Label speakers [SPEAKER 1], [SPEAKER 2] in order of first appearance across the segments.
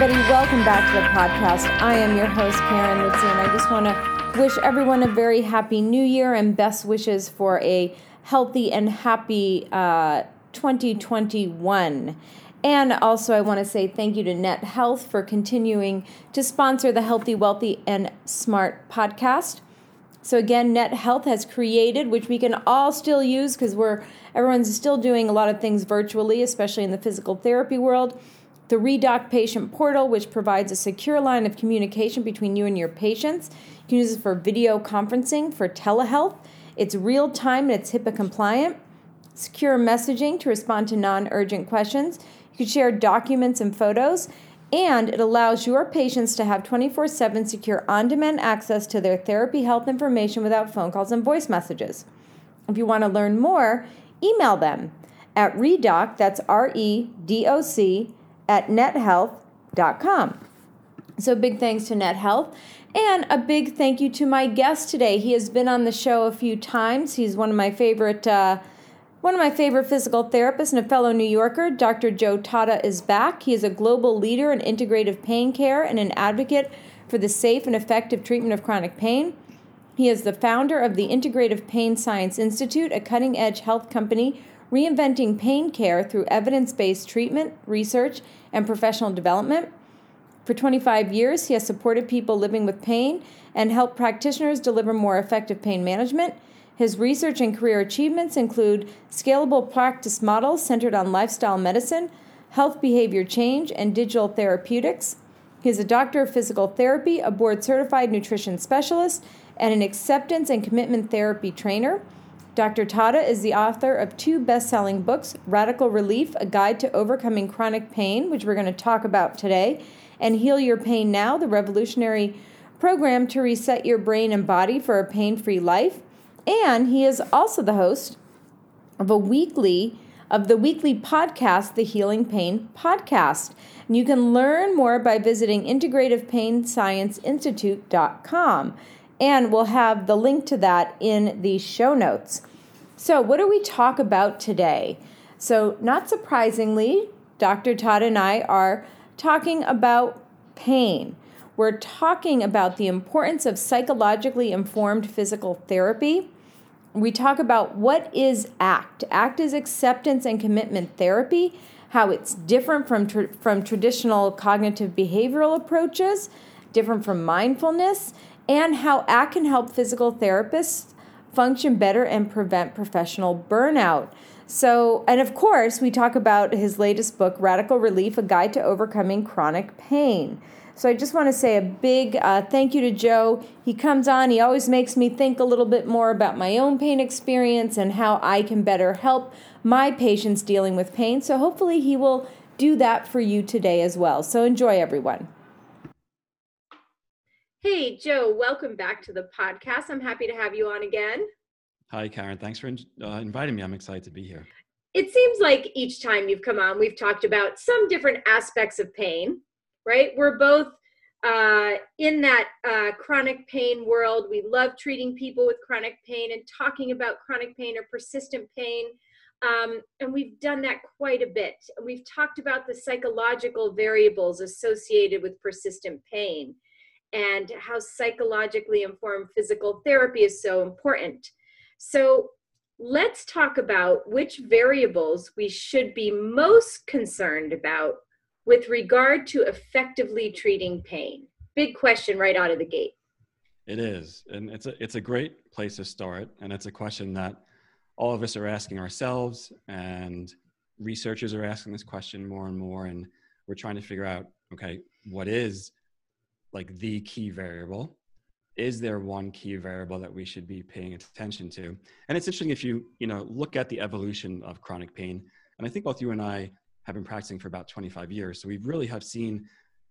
[SPEAKER 1] Everybody, welcome back to the podcast. I am your host, Karen Litzy, and I just want to wish everyone a very happy new year and best wishes for a healthy and happy uh, 2021. And also, I want to say thank you to Net Health for continuing to sponsor the Healthy, Wealthy, and Smart podcast. So again, Net Health has created, which we can all still use because we're everyone's still doing a lot of things virtually, especially in the physical therapy world the Redoc Patient Portal, which provides a secure line of communication between you and your patients. You can use it for video conferencing, for telehealth. It's real time and it's HIPAA compliant. Secure messaging to respond to non urgent questions. You can share documents and photos. And it allows your patients to have 24 7 secure on demand access to their therapy health information without phone calls and voice messages. If you want to learn more, email them at redoc, that's R E D O C, at nethealth.com. So, big thanks to NetHealth. And a big thank you to my guest today. He has been on the show a few times. He's one of my favorite, uh, one of my favorite physical therapists and a fellow New Yorker. Dr. Joe Tatta is back. He is a global leader in integrative pain care and an advocate for the safe and effective treatment of chronic pain. He is the founder of the Integrative Pain Science Institute, a cutting edge health company reinventing pain care through evidence based treatment, research, and professional development. For 25 years, he has supported people living with pain and helped practitioners deliver more effective pain management. His research and career achievements include scalable practice models centered on lifestyle medicine, health behavior change, and digital therapeutics. He is a doctor of physical therapy, a board certified nutrition specialist, and an acceptance and commitment therapy trainer. Dr. Tatta is the author of two best selling books Radical Relief, A Guide to Overcoming Chronic Pain, which we're going to talk about today, and Heal Your Pain Now, the revolutionary program to reset your brain and body for a pain free life. And he is also the host of a weekly of the weekly podcast, the Healing Pain Podcast. And you can learn more by visiting integrativePainScienceInstitute.com. And we'll have the link to that in the show notes. So, what do we talk about today? So, not surprisingly, Dr. Todd and I are talking about pain. We're talking about the importance of psychologically informed physical therapy. We talk about what is ACT. ACT is acceptance and commitment therapy, how it's different from, tra- from traditional cognitive behavioral approaches, different from mindfulness, and how ACT can help physical therapists function better and prevent professional burnout. So, and of course, we talk about his latest book, Radical Relief A Guide to Overcoming Chronic Pain. So, I just want to say a big uh, thank you to Joe. He comes on, he always makes me think a little bit more about my own pain experience and how I can better help my patients dealing with pain. So, hopefully, he will do that for you today as well. So, enjoy, everyone. Hey, Joe, welcome back to the podcast. I'm happy to have you on again.
[SPEAKER 2] Hi, Karen. Thanks for uh, inviting me. I'm excited to be here.
[SPEAKER 1] It seems like each time you've come on, we've talked about some different aspects of pain, right? We're both uh, in that uh, chronic pain world. We love treating people with chronic pain and talking about chronic pain or persistent pain. Um, and we've done that quite a bit. We've talked about the psychological variables associated with persistent pain and how psychologically informed physical therapy is so important. So, let's talk about which variables we should be most concerned about with regard to effectively treating pain. Big question right out of the gate.
[SPEAKER 2] It is, and it's a it's a great place to start, and it's a question that all of us are asking ourselves, and researchers are asking this question more and more, and we're trying to figure out, okay, what is like the key variable is there one key variable that we should be paying attention to and it's interesting if you you know look at the evolution of chronic pain and i think both you and i have been practicing for about 25 years so we really have seen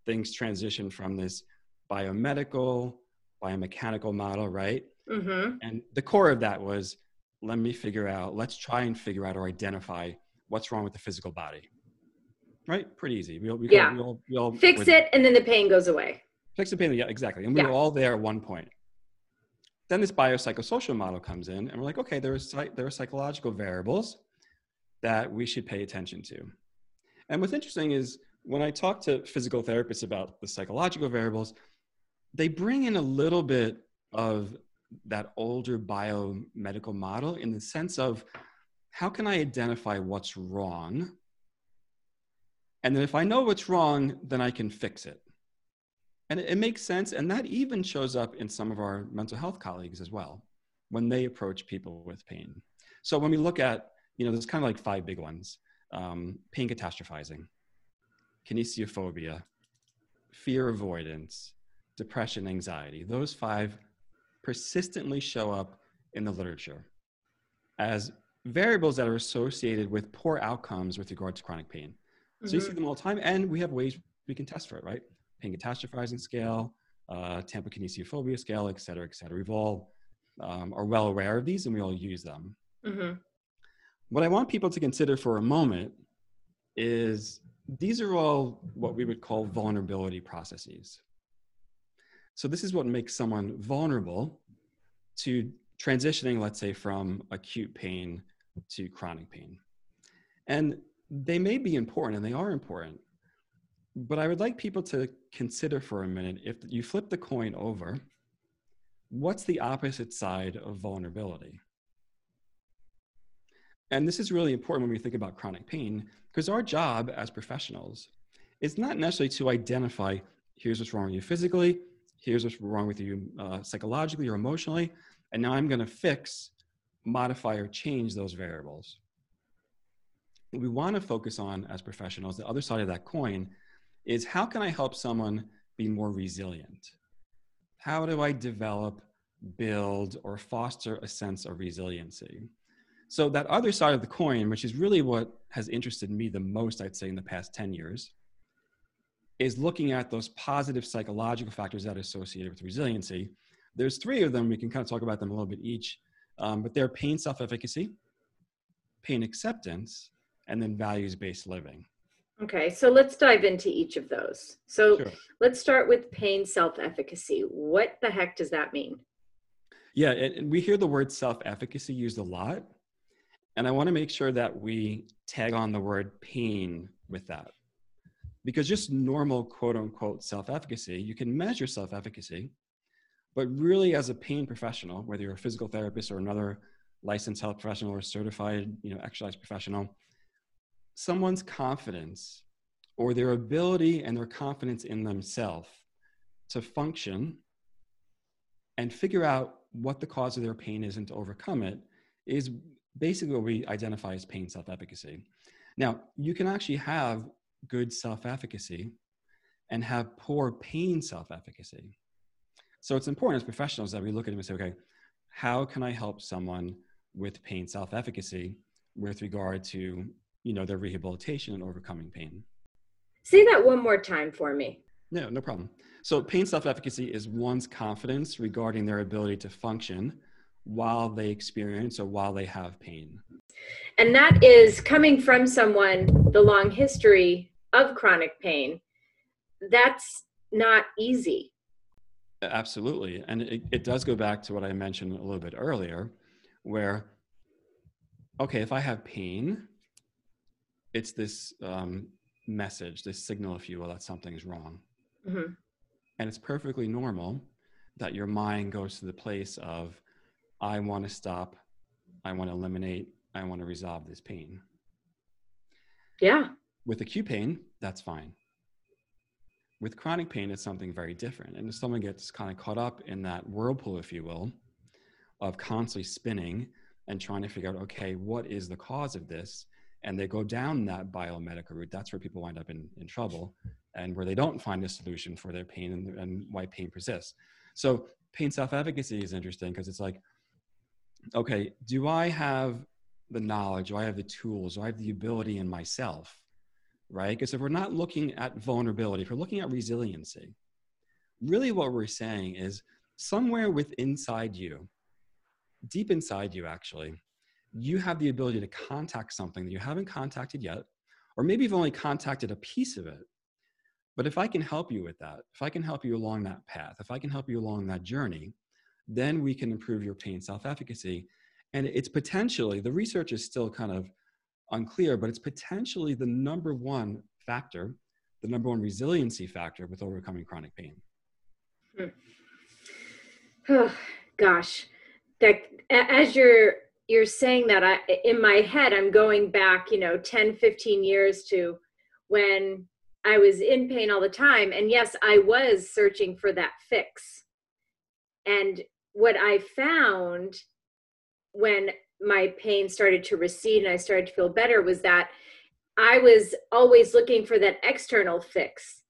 [SPEAKER 2] things transition from this biomedical, biomechanical model, right?
[SPEAKER 1] Mm-hmm.
[SPEAKER 2] And the core of that was let me figure out, let's try and figure out or identify what's wrong with the physical body. Right? Pretty easy. We, we,
[SPEAKER 1] Yeah.
[SPEAKER 2] we all, we all,
[SPEAKER 1] Fix it, and then the pain goes away.
[SPEAKER 2] Fix the pain. Yeah, exactly. And we
[SPEAKER 1] Yeah.
[SPEAKER 2] were all there at one point. Then this biopsychosocial model comes in, and we're like, okay, there are, there are psychological variables that we should pay attention to. And what's interesting is when I talk to physical therapists about the psychological variables, they bring in a little bit of that older biomedical model in the sense of how can I identify what's wrong? And then if I know what's wrong, then I can fix it. And it, it makes sense. And that even shows up in some of our mental health colleagues as well when they approach people with pain. So when we look at, you know, there's kind of like five big ones um, pain catastrophizing, kinesiophobia, fear avoidance, depression, anxiety. Those five persistently show up in the literature as variables that are associated with poor outcomes with regard to chronic pain. So you see
[SPEAKER 1] Mhm.
[SPEAKER 2] them all the time, and we have ways we can test for it, right? Pain catastrophizing scale, uh, Tampa kinesiophobia scale, et cetera, et cetera. We've all um, are well aware of these, and we all use them.
[SPEAKER 1] Mhm.
[SPEAKER 2] What I want people to consider for a moment is these are all what we would call vulnerability processes. So this is what makes someone vulnerable to transitioning, let's say, from acute pain to chronic pain. And they may be important, and they are important. But I would like people to consider for a minute if you flip the coin over, what's the opposite side of vulnerability? And this is really important when we think about chronic pain, because our job as professionals is not necessarily to identify here's what's wrong with you physically, here's what's wrong with you uh, psychologically or emotionally, and now I'm going to fix, modify, or change those variables. What we want to focus on as professionals, the other side of that coin, is how can I help someone be more resilient? How do I develop, build, or foster a sense of resiliency? So, that other side of the coin, which is really what has interested me the most, I'd say, in the past 10 years, is looking at those positive psychological factors that are associated with resiliency. There's three of them. We can kind of talk about them a little bit each, um, but they're pain self efficacy, pain acceptance, and then values based living.
[SPEAKER 1] Okay, so let's dive into each of those. So
[SPEAKER 2] Sure.
[SPEAKER 1] let's start with pain self efficacy. What the heck does that mean?
[SPEAKER 2] Yeah, and, we hear the word self efficacy used a lot. And I want to make sure that we tag on the word pain with that. Because just normal quote unquote self efficacy, you can measure self efficacy, but really as a pain professional, whether you're a physical therapist or another licensed health professional or certified you know, exercise professional, someone's confidence or their ability and their confidence in themselves to function and figure out what the cause of their pain is and to overcome it is basically what we identify as pain self efficacy. Now, you can actually have good self efficacy and have poor pain self efficacy. So it's important as professionals that we look at them and say, okay, how can I help someone with pain self efficacy with regard to you know their rehabilitation and overcoming pain?
[SPEAKER 1] Say that one more time for me.
[SPEAKER 2] No, no problem. So, pain self efficacy is one's confidence regarding their ability to function while they experience or while they have pain.
[SPEAKER 1] And that is coming from someone, the long history of chronic pain. That's not easy.
[SPEAKER 2] Absolutely. And it, it does go back to what I mentioned a little bit earlier, where, okay, if I have pain, it's this um, message, this signal, if you will, that something is wrong.
[SPEAKER 1] Mhm.
[SPEAKER 2] And it's perfectly normal that your mind goes to the place of, I want to stop, I want to eliminate, I want to resolve this pain.
[SPEAKER 1] Yeah.
[SPEAKER 2] With acute pain, that's fine. With chronic pain, it's something very different. And if someone gets kind of caught up in that whirlpool, if you will, of constantly spinning and trying to figure out, okay, what is the cause of this? And they go down that biomedical route, that's where people wind up in, in trouble and where they don't find a solution for their pain and, and why pain persists. So, pain self efficacy is interesting because it's like, okay, do I have the knowledge, do I have the tools, do I have the ability in myself right? Because if we're not looking at vulnerability, if we're looking at resiliency, really what we're saying is somewhere with inside you, deep inside you actually, you have the ability to contact something that you haven't contacted yet, or maybe you've only contacted a piece of it. But if I can help you with that, if I can help you along that path, if I can help you along that journey, then we can improve your pain self efficacy. And it's potentially, the research is still kind of unclear, but it's potentially the number one factor, the number one resiliency factor with overcoming chronic pain.
[SPEAKER 1] Hmm. Oh, gosh, that as you're you're saying that I in my head I'm going back, you know, 10, 15 years to when I was in pain all the time and yes, I was searching for that fix. And what I found when my pain started to recede and I started to feel better was that I was always looking for that external fix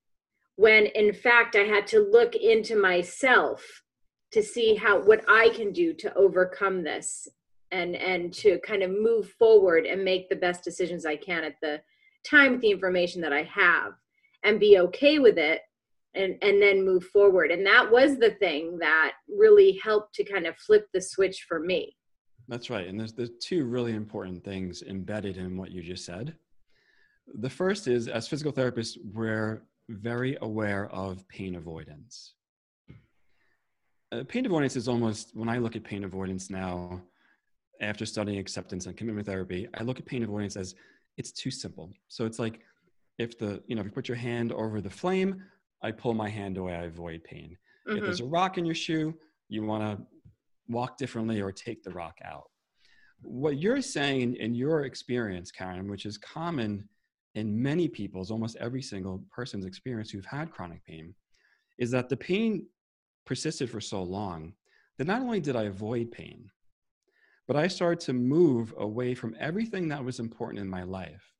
[SPEAKER 1] when in fact I had to look into myself to see how what I can do to overcome this and and to kind of move forward and make the best decisions I can at the time with the information that I have and be okay with it and and then move forward and that was the thing that really helped to kind of flip the switch for me
[SPEAKER 2] that's right. And there's, there's two really important things embedded in what you just said. The first is as physical therapists, we're very aware of pain avoidance. Uh, pain avoidance is almost, when I look at pain avoidance now, after studying acceptance and commitment therapy, I look at pain avoidance as it's too simple. So it's like if the, you know, if you put your hand over the flame, I pull my hand away, I avoid pain. Mm-hmm. If there's a rock in your shoe, you want to walk differently or take the rock out. What you're saying in your experience, Karen, which is common in many people's, almost every single person's experience who've had chronic pain, is that the pain persisted for so long that not only did I avoid pain, but I started to move away from everything that was important in my life.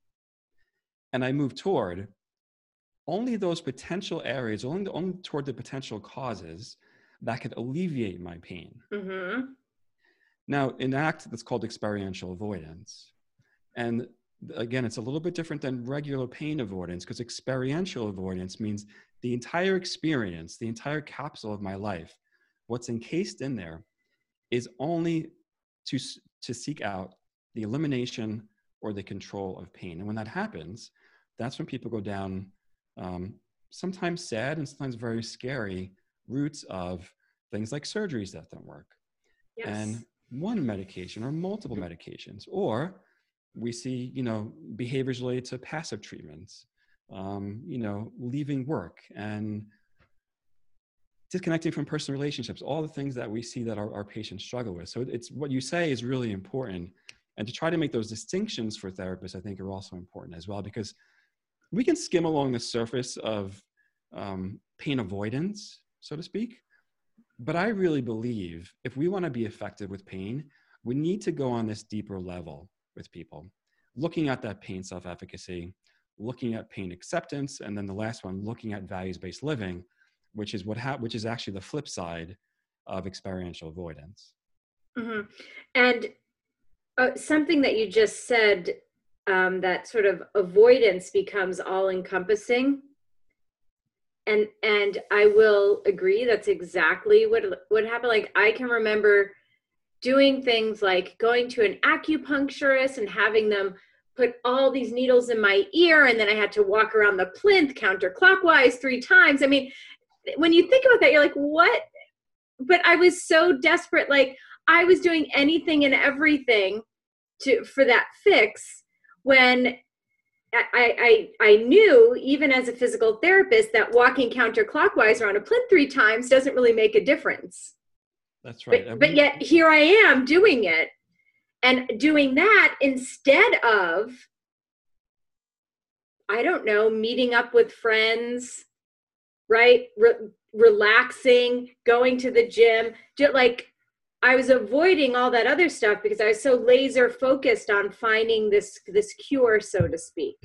[SPEAKER 2] And I moved toward only those potential areas, only, only toward the potential causes that could alleviate my pain. Mm-hmm. Now, in ACT, that's called experiential avoidance. And again, it's a little bit different than regular pain avoidance because experiential avoidance means the entire experience, the entire capsule of my life, what's encased in there is only to, to seek out the elimination or the control of pain. And when that happens, that's when people go down um, sometimes sad and sometimes very scary routes of things like surgeries that don't work yes. and one medication or multiple medications or we see you know behaviors related to passive treatments um, you know leaving work and disconnecting from personal relationships all the things that we see that our, our patients struggle with so it's what you say is really important and to try to make those distinctions for therapists i think are also important as well because we can skim along the surface of um, pain avoidance so to speak. But I really believe if we want to be effective with pain, we need to go on this deeper level with people, looking at that pain self efficacy, looking at pain acceptance, and then the last one, looking at values based living, which is what ha- which is actually the flip side of experiential avoidance.
[SPEAKER 1] Mm-hmm. And uh, something that you just said um, that sort of avoidance becomes all encompassing and and i will agree that's exactly what what happened like i can remember doing things like going to an acupuncturist and having them put all these needles in my ear and then i had to walk around the plinth counterclockwise three times i mean when you think about that you're like what but i was so desperate like i was doing anything and everything to for that fix when I, I I knew even as a physical therapist that walking counterclockwise around a plinth three times doesn't really make a difference.
[SPEAKER 2] That's right.
[SPEAKER 1] But, but yet here I am doing it and doing that instead of I don't know, meeting up with friends, right? Re- relaxing, going to the gym, just like I was avoiding all that other stuff because I was so laser focused on finding this this cure, so to speak.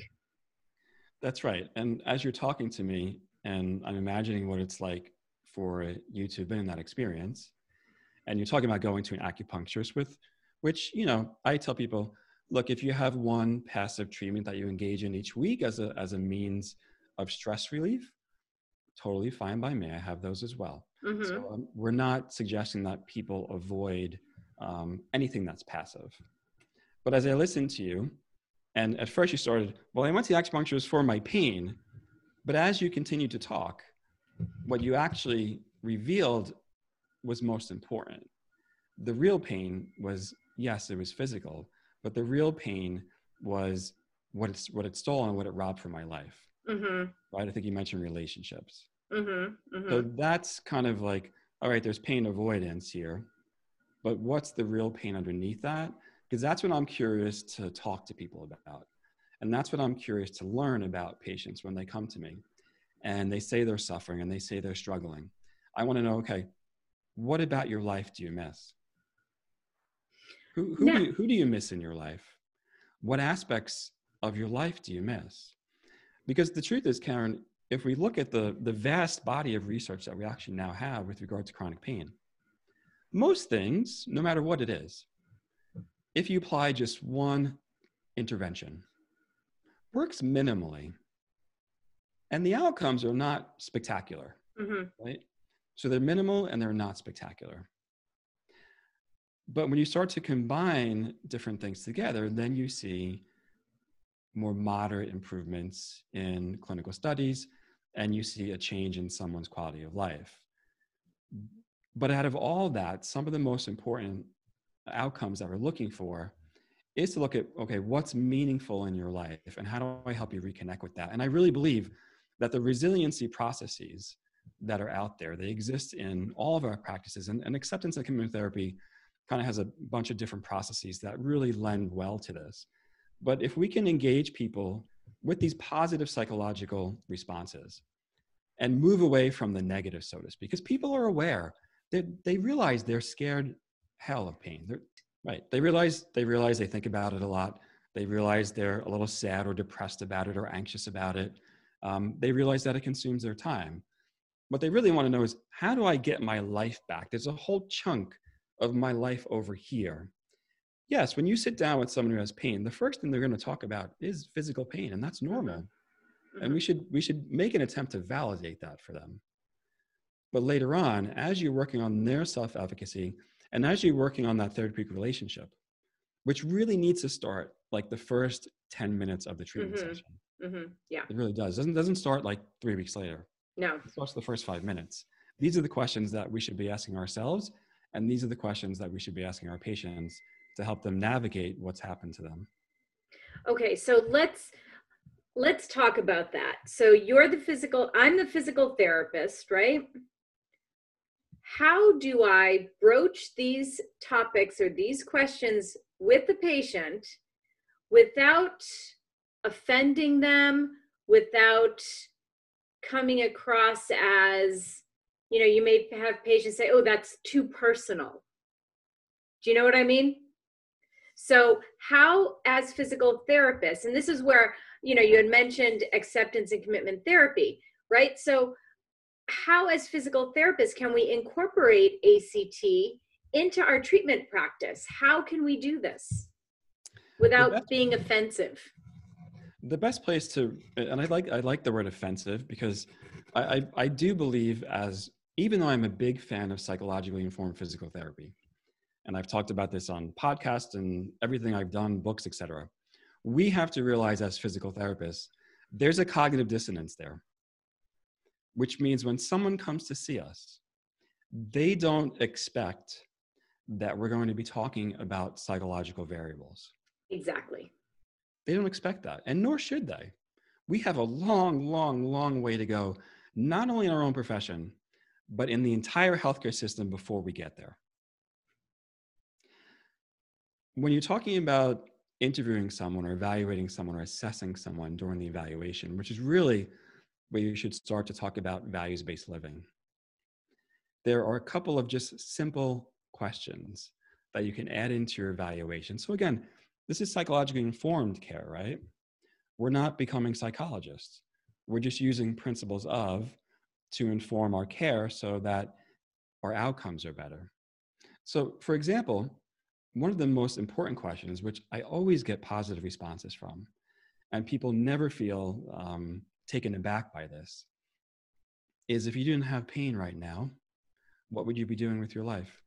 [SPEAKER 2] That's right. And as you're talking to me, and I'm imagining what it's like for you to have been in that experience, and you're talking about going to an acupuncturist with, which you know, I tell people look, if you have one passive treatment that you engage in each week as a, as a means of stress relief, totally fine by me. I have those as well. Mm-hmm. So um, we're not suggesting that people avoid um, anything that's passive. But as I listened to you, and at first you started, well, I went to the acupuncturist for my pain. But as you continued to talk, what you actually revealed was most important. The real pain was, yes, it was physical, but the real pain was what it's what it stole and what it robbed from my life. Mm-hmm. Right? I think you mentioned relationships. Mm-hmm. Mm-hmm. So that's kind of like, all right, there's pain avoidance here, but what's the real pain underneath that? Because that's what I'm curious to talk to people about. And that's what I'm curious to learn about patients when they come to me and they say they're suffering and they say they're struggling. I want to know, okay, what about your life do you miss? Who, who, do you, who do you miss in your life? What aspects of your life do you miss? Because the truth is, Karen, if we look at the, the vast body of research that we actually now have with regard to chronic pain, most things, no matter what it is, if you apply just one intervention, works minimally. And the outcomes are not spectacular, mm-hmm. right? So they're minimal and they're not spectacular. But when you start to combine different things together, then you see more moderate improvements in clinical studies and you see a change in someone's quality of life. But out of all that, some of the most important outcomes that we're looking for is to look at okay, what's meaningful in your life and how do I help you reconnect with that? And I really believe that the resiliency processes that are out there, they exist in all of our practices. And, and acceptance and commitment therapy kind of has a bunch of different processes that really lend well to this. But if we can engage people with these positive psychological responses and move away from the negative, so to speak, because people are aware that they realize they're scared hell of pain. They're, right. They realize they realize they think about it a lot. They realize they're a little sad or depressed about it or anxious about it. Um, they realize that it consumes their time. What they really want to know is how do I get my life back? There's a whole chunk of my life over here. Yes, when you sit down with someone who has pain, the first thing they're going to talk about is physical pain, and that's normal. Mm-hmm. And we should we should make an attempt to validate that for them. But later on, as you're working on their self-efficacy, and as you're working on that therapeutic relationship, which really needs to start like the first 10 minutes of the treatment mm-hmm. session. Mm-hmm.
[SPEAKER 1] Yeah.
[SPEAKER 2] It really does. It doesn't doesn't start like three weeks later.
[SPEAKER 1] No.
[SPEAKER 2] It starts the first five minutes. These are the questions that we should be asking ourselves and these are the questions that we should be asking our patients to help them navigate what's happened to them.
[SPEAKER 1] Okay, so let's let's talk about that. So you're the physical, I'm the physical therapist, right? How do I broach these topics or these questions with the patient without offending them, without coming across as you know, you may have patients say, oh, that's too personal. Do you know what I mean? So, how, as physical therapists, and this is where, you know, you had mentioned acceptance and commitment therapy, right? So, how, as physical therapists, can we incorporate ACT into our treatment practice? How can we do this without best, being offensive?
[SPEAKER 2] The best place to, and I like I like the word offensive because I, I, I do believe as even though I'm a big fan of psychologically informed physical therapy, and I've talked about this on podcasts and everything I've done, books, etc., we have to realize as physical therapists, there's a cognitive dissonance there, which means when someone comes to see us, they don't expect that we're going to be talking about psychological variables.
[SPEAKER 1] Exactly.
[SPEAKER 2] They don't expect that, and nor should they. We have a long, long, long way to go, not only in our own profession, but in the entire healthcare system before we get there. When you're talking about interviewing someone or evaluating someone or assessing someone during the evaluation, which is really where you should start to talk about values based living, there are a couple of just simple questions that you can add into your evaluation. So, again, this is psychologically informed care, right? We're not becoming psychologists. We're just using principles of to inform our care so that our outcomes are better. So, for example, one of the most important questions, which I always get positive responses from, and people never feel um, taken aback by this, is if you didn't have pain right now, what would you be doing with your life?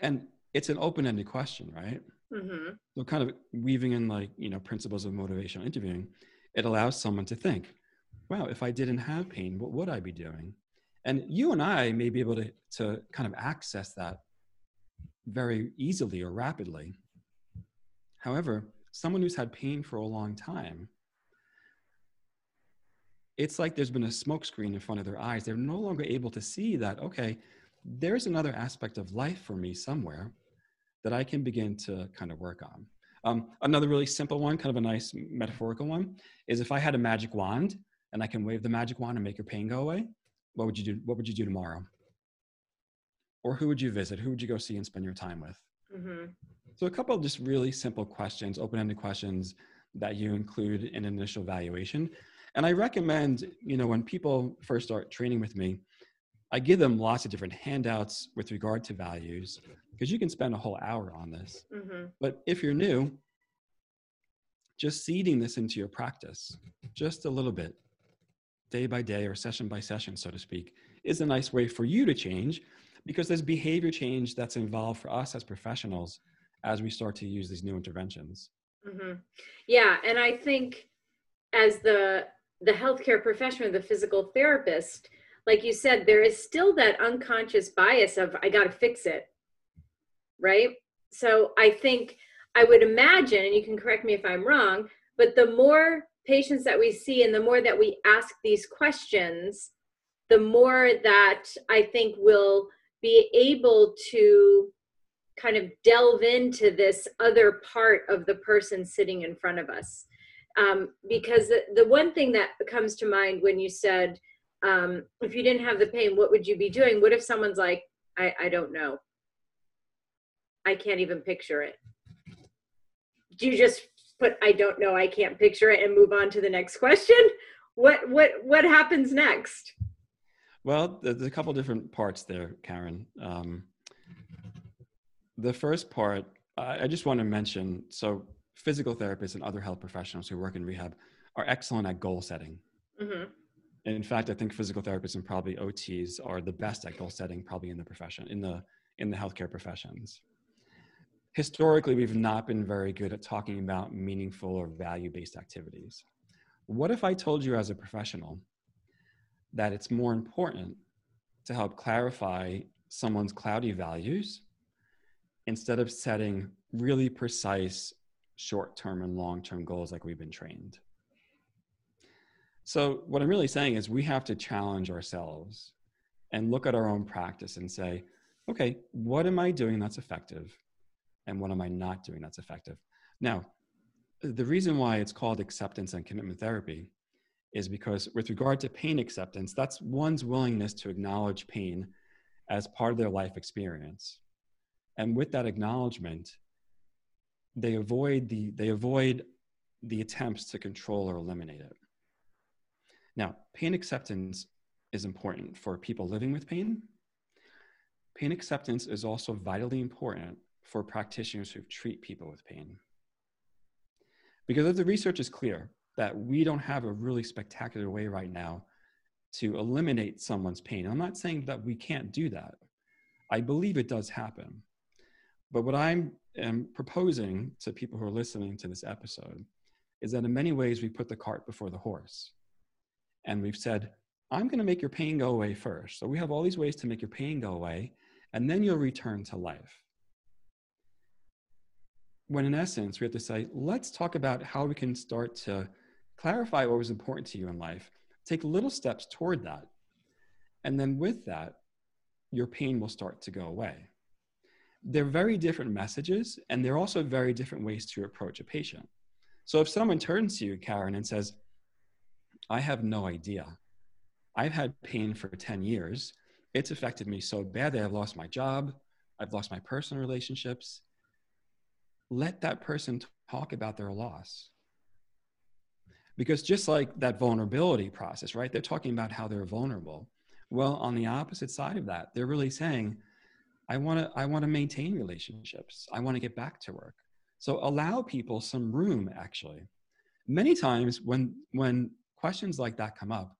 [SPEAKER 2] And it's an open-ended question, right? Mm-hmm. So kind of weaving in like, you know, principles of motivational interviewing, it allows someone to think, wow, if I didn't have pain, what would I be doing? And you and I may be able to, to kind of access that very easily or rapidly. However, someone who's had pain for a long time, it's like there's been a smokescreen in front of their eyes. They're no longer able to see that, okay, there's another aspect of life for me somewhere that I can begin to kind of work on. Um, another really simple one, kind of a nice metaphorical one, is if I had a magic wand and I can wave the magic wand and make your pain go away, what would you do? What would you do tomorrow? Or who would you visit? Who would you go see and spend your time with? Mm-hmm. So a couple of just really simple questions, open-ended questions that you include in an initial evaluation. And I recommend, you know, when people first start training with me, I give them lots of different handouts with regard to values because you can spend a whole hour on this. Mm-hmm. But if you're new, just seeding this into your practice, just a little bit, day by day or session by session, so to speak, is a nice way for you to change because there's behavior change that's involved for us as professionals as we start to use these new interventions.
[SPEAKER 1] Mm-hmm. Yeah, and I think as the the healthcare professional, the physical therapist, like you said, there is still that unconscious bias of I got to fix it, right? So I think I would imagine, and you can correct me if I'm wrong, but the more patients that we see and the more that we ask these questions, the more that I think we'll be able to kind of delve into this other part of the person sitting in front of us. Um, because the, the one thing that comes to mind when you said, um, if you didn't have the pain, what would you be doing? What if someone's like, I, I don't know. I can't even picture it. Do you just put I don't know, I can't picture it and move on to the next question? What what what happens next?
[SPEAKER 2] Well, there's a couple different parts there, Karen. Um, the first part, I, I just want to mention so physical therapists and other health professionals who work in rehab are excellent at goal setting. Mm-hmm. In fact, I think physical therapists and probably OTs are the best at goal setting, probably in the profession, in the in the healthcare professions historically we've not been very good at talking about meaningful or value-based activities. What if i told you as a professional that it's more important to help clarify someone's cloudy values instead of setting really precise short-term and long-term goals like we've been trained? So what i'm really saying is we have to challenge ourselves and look at our own practice and say okay what am i doing that's effective and what am I not doing that's effective? Now, the reason why it's called acceptance and commitment therapy is because, with regard to pain acceptance, that's one's willingness to acknowledge pain as part of their life experience. And with that acknowledgement, they avoid the, they avoid the attempts to control or eliminate it. Now, pain acceptance is important for people living with pain. Pain acceptance is also vitally important for practitioners who treat people with pain. Because the research is clear that we don't have a really spectacular way right now to eliminate someone's pain. I'm not saying that we can't do that. I believe it does happen. But what I'm am proposing to people who are listening to this episode is that in many ways we put the cart before the horse. And we've said, I'm going to make your pain go away first. So we have all these ways to make your pain go away, and then you'll return to life when in essence we have to say let's talk about how we can start to clarify what was important to you in life take little steps toward that and then with that your pain will start to go away. They're very different messages and they're also very different ways to approach a patient. So if someone turns to you karen and says i have no idea. I've had pain for 10 years. It's affected me so bad that i've lost my job. I've lost my personal relationships let that person talk about their loss. Because just like that vulnerability process, right? They're talking about how they're vulnerable. Well, on the opposite side of that, they're really saying, I want to I want to maintain relationships. I want to get back to work. So allow people some room actually. Many times when when questions like that come up,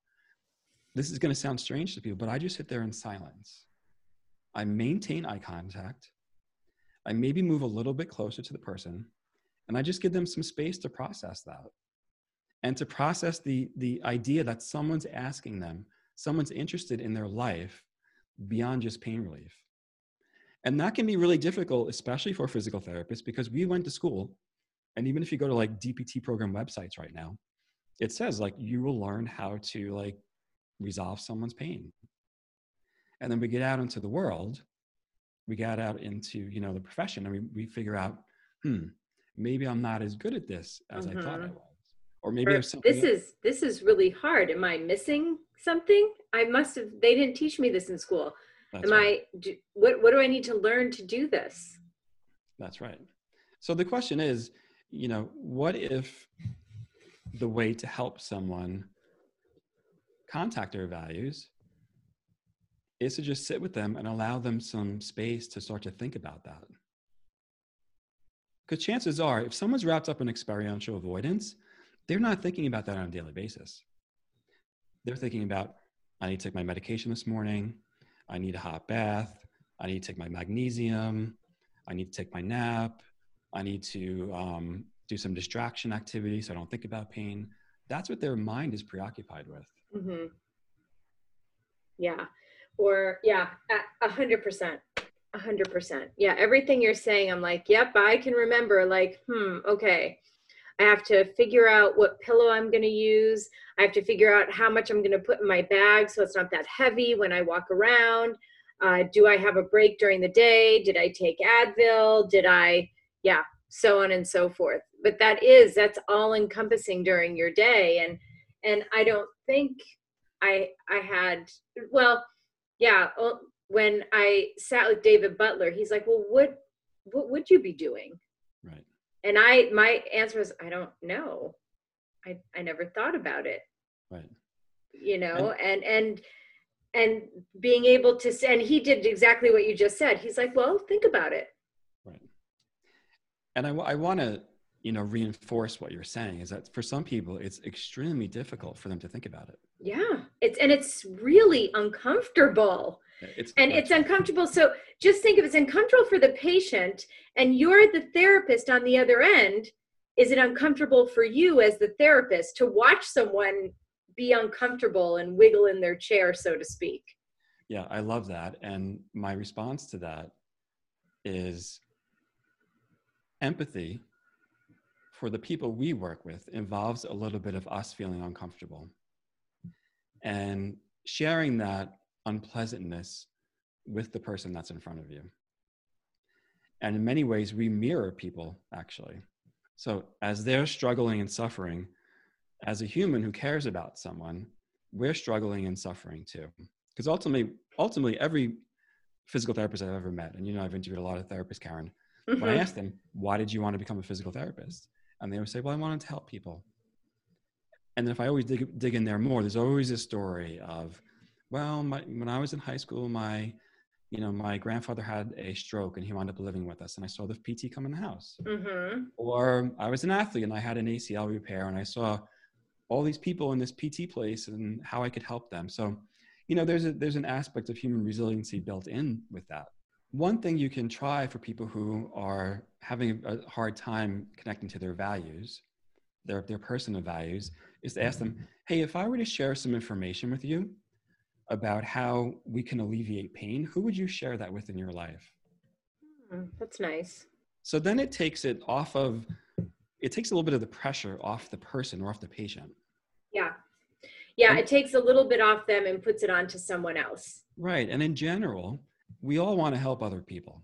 [SPEAKER 2] this is going to sound strange to people, but I just sit there in silence. I maintain eye contact. I maybe move a little bit closer to the person, and I just give them some space to process that and to process the, the idea that someone's asking them, someone's interested in their life beyond just pain relief. And that can be really difficult, especially for physical therapists, because we went to school, and even if you go to like DPT program websites right now, it says like you will learn how to like resolve someone's pain. And then we get out into the world, we get out into, you know, the profession I mean, we figure out, hmm, maybe I'm not as good at this as mm-hmm. I thought I mm-hmm. was. Or maybe or
[SPEAKER 1] this is this is really hard. Am I missing something? I must have they didn't teach me this in school. That's Am right. I do, what what do I need to learn to do this?
[SPEAKER 2] That's right. So the question is, you know, what if the way to help someone contact their values is to just sit with them and allow them some space to start to think about that. Because chances are, if someone's wrapped up in experiential avoidance, they're not thinking about that on a daily basis. They're thinking about, I need to take my medication this morning. I need a hot bath. I need to take my magnesium. I need to take my nap. I need to um, do some distraction activity so I don't think about pain. That's what their mind is preoccupied with.
[SPEAKER 1] Mm-hmm. Yeah. Or, yeah, a hundred percent. A hundred percent. Yeah. Everything you're saying, I'm like, yep, I can remember, like, hmm, okay. I have to figure out what pillow I'm going to use. I have to figure out how much I'm going to put in my bag so it's not that heavy when I walk around. Uh, do I have a break during the day? Did I take Advil? Did I, yeah, so on and so forth. But that is, that's all encompassing during your day. And and I don't think I I had well, yeah. When I sat with David Butler, he's like, "Well, what what would you be doing?"
[SPEAKER 2] Right.
[SPEAKER 1] And I my answer was, "I don't know. I I never thought about it."
[SPEAKER 2] Right.
[SPEAKER 1] You know, and and and, and being able to and he did exactly what you just said. He's like, "Well, think about it."
[SPEAKER 2] Right. And I I want to you know reinforce what you're saying is that for some people it's extremely difficult for them to think about it.
[SPEAKER 1] Yeah. It's and it's really uncomfortable. It's, and it's uncomfortable. so just think of it's uncomfortable for the patient and you're the therapist on the other end is it uncomfortable for you as the therapist to watch someone be uncomfortable and wiggle in their chair so to speak?
[SPEAKER 2] Yeah i love that. And my response to that is empathy for the people we work with involves a little bit of us feeling uncomfortable and sharing that unpleasantness with the person that's in front of you. And in many ways, we mirror people actually. So as they're struggling and suffering, as a human who cares about someone, we're struggling and suffering too. Because ultimately, ultimately, every physical therapist I've ever met, and you know, I've interviewed a lot of therapists, Karen. Mm-hmm. When I mm-hmm. asked them, why did you want to become a physical therapist? And they would say, "Well, I wanted to help people." And then if I always dig dig in there more, there's always a story of, "Well, my, when I was in high school, my you know, my grandfather had a stroke and he wound up living with us, and I saw the PT come in the house. Mm-hmm. Or I was an athlete and I had an ACL repair, and I saw all these people in this PT place and how I could help them. So, you know, there's a there's an aspect of human resiliency built in with that one thing you can try for people who are having a hard time connecting to their values, their, their personal values, is to ask them, hey, if I were to share some information with you about how we can alleviate pain, who would you share that with in your life?
[SPEAKER 1] Hmm, that's nice.
[SPEAKER 2] So then it takes it off of, it takes a little bit of the pressure off the person or off the patient.
[SPEAKER 1] Yeah. Yeah, and, it takes a little bit off them and puts it onto someone else.
[SPEAKER 2] Right. And in general, we all want to help other people.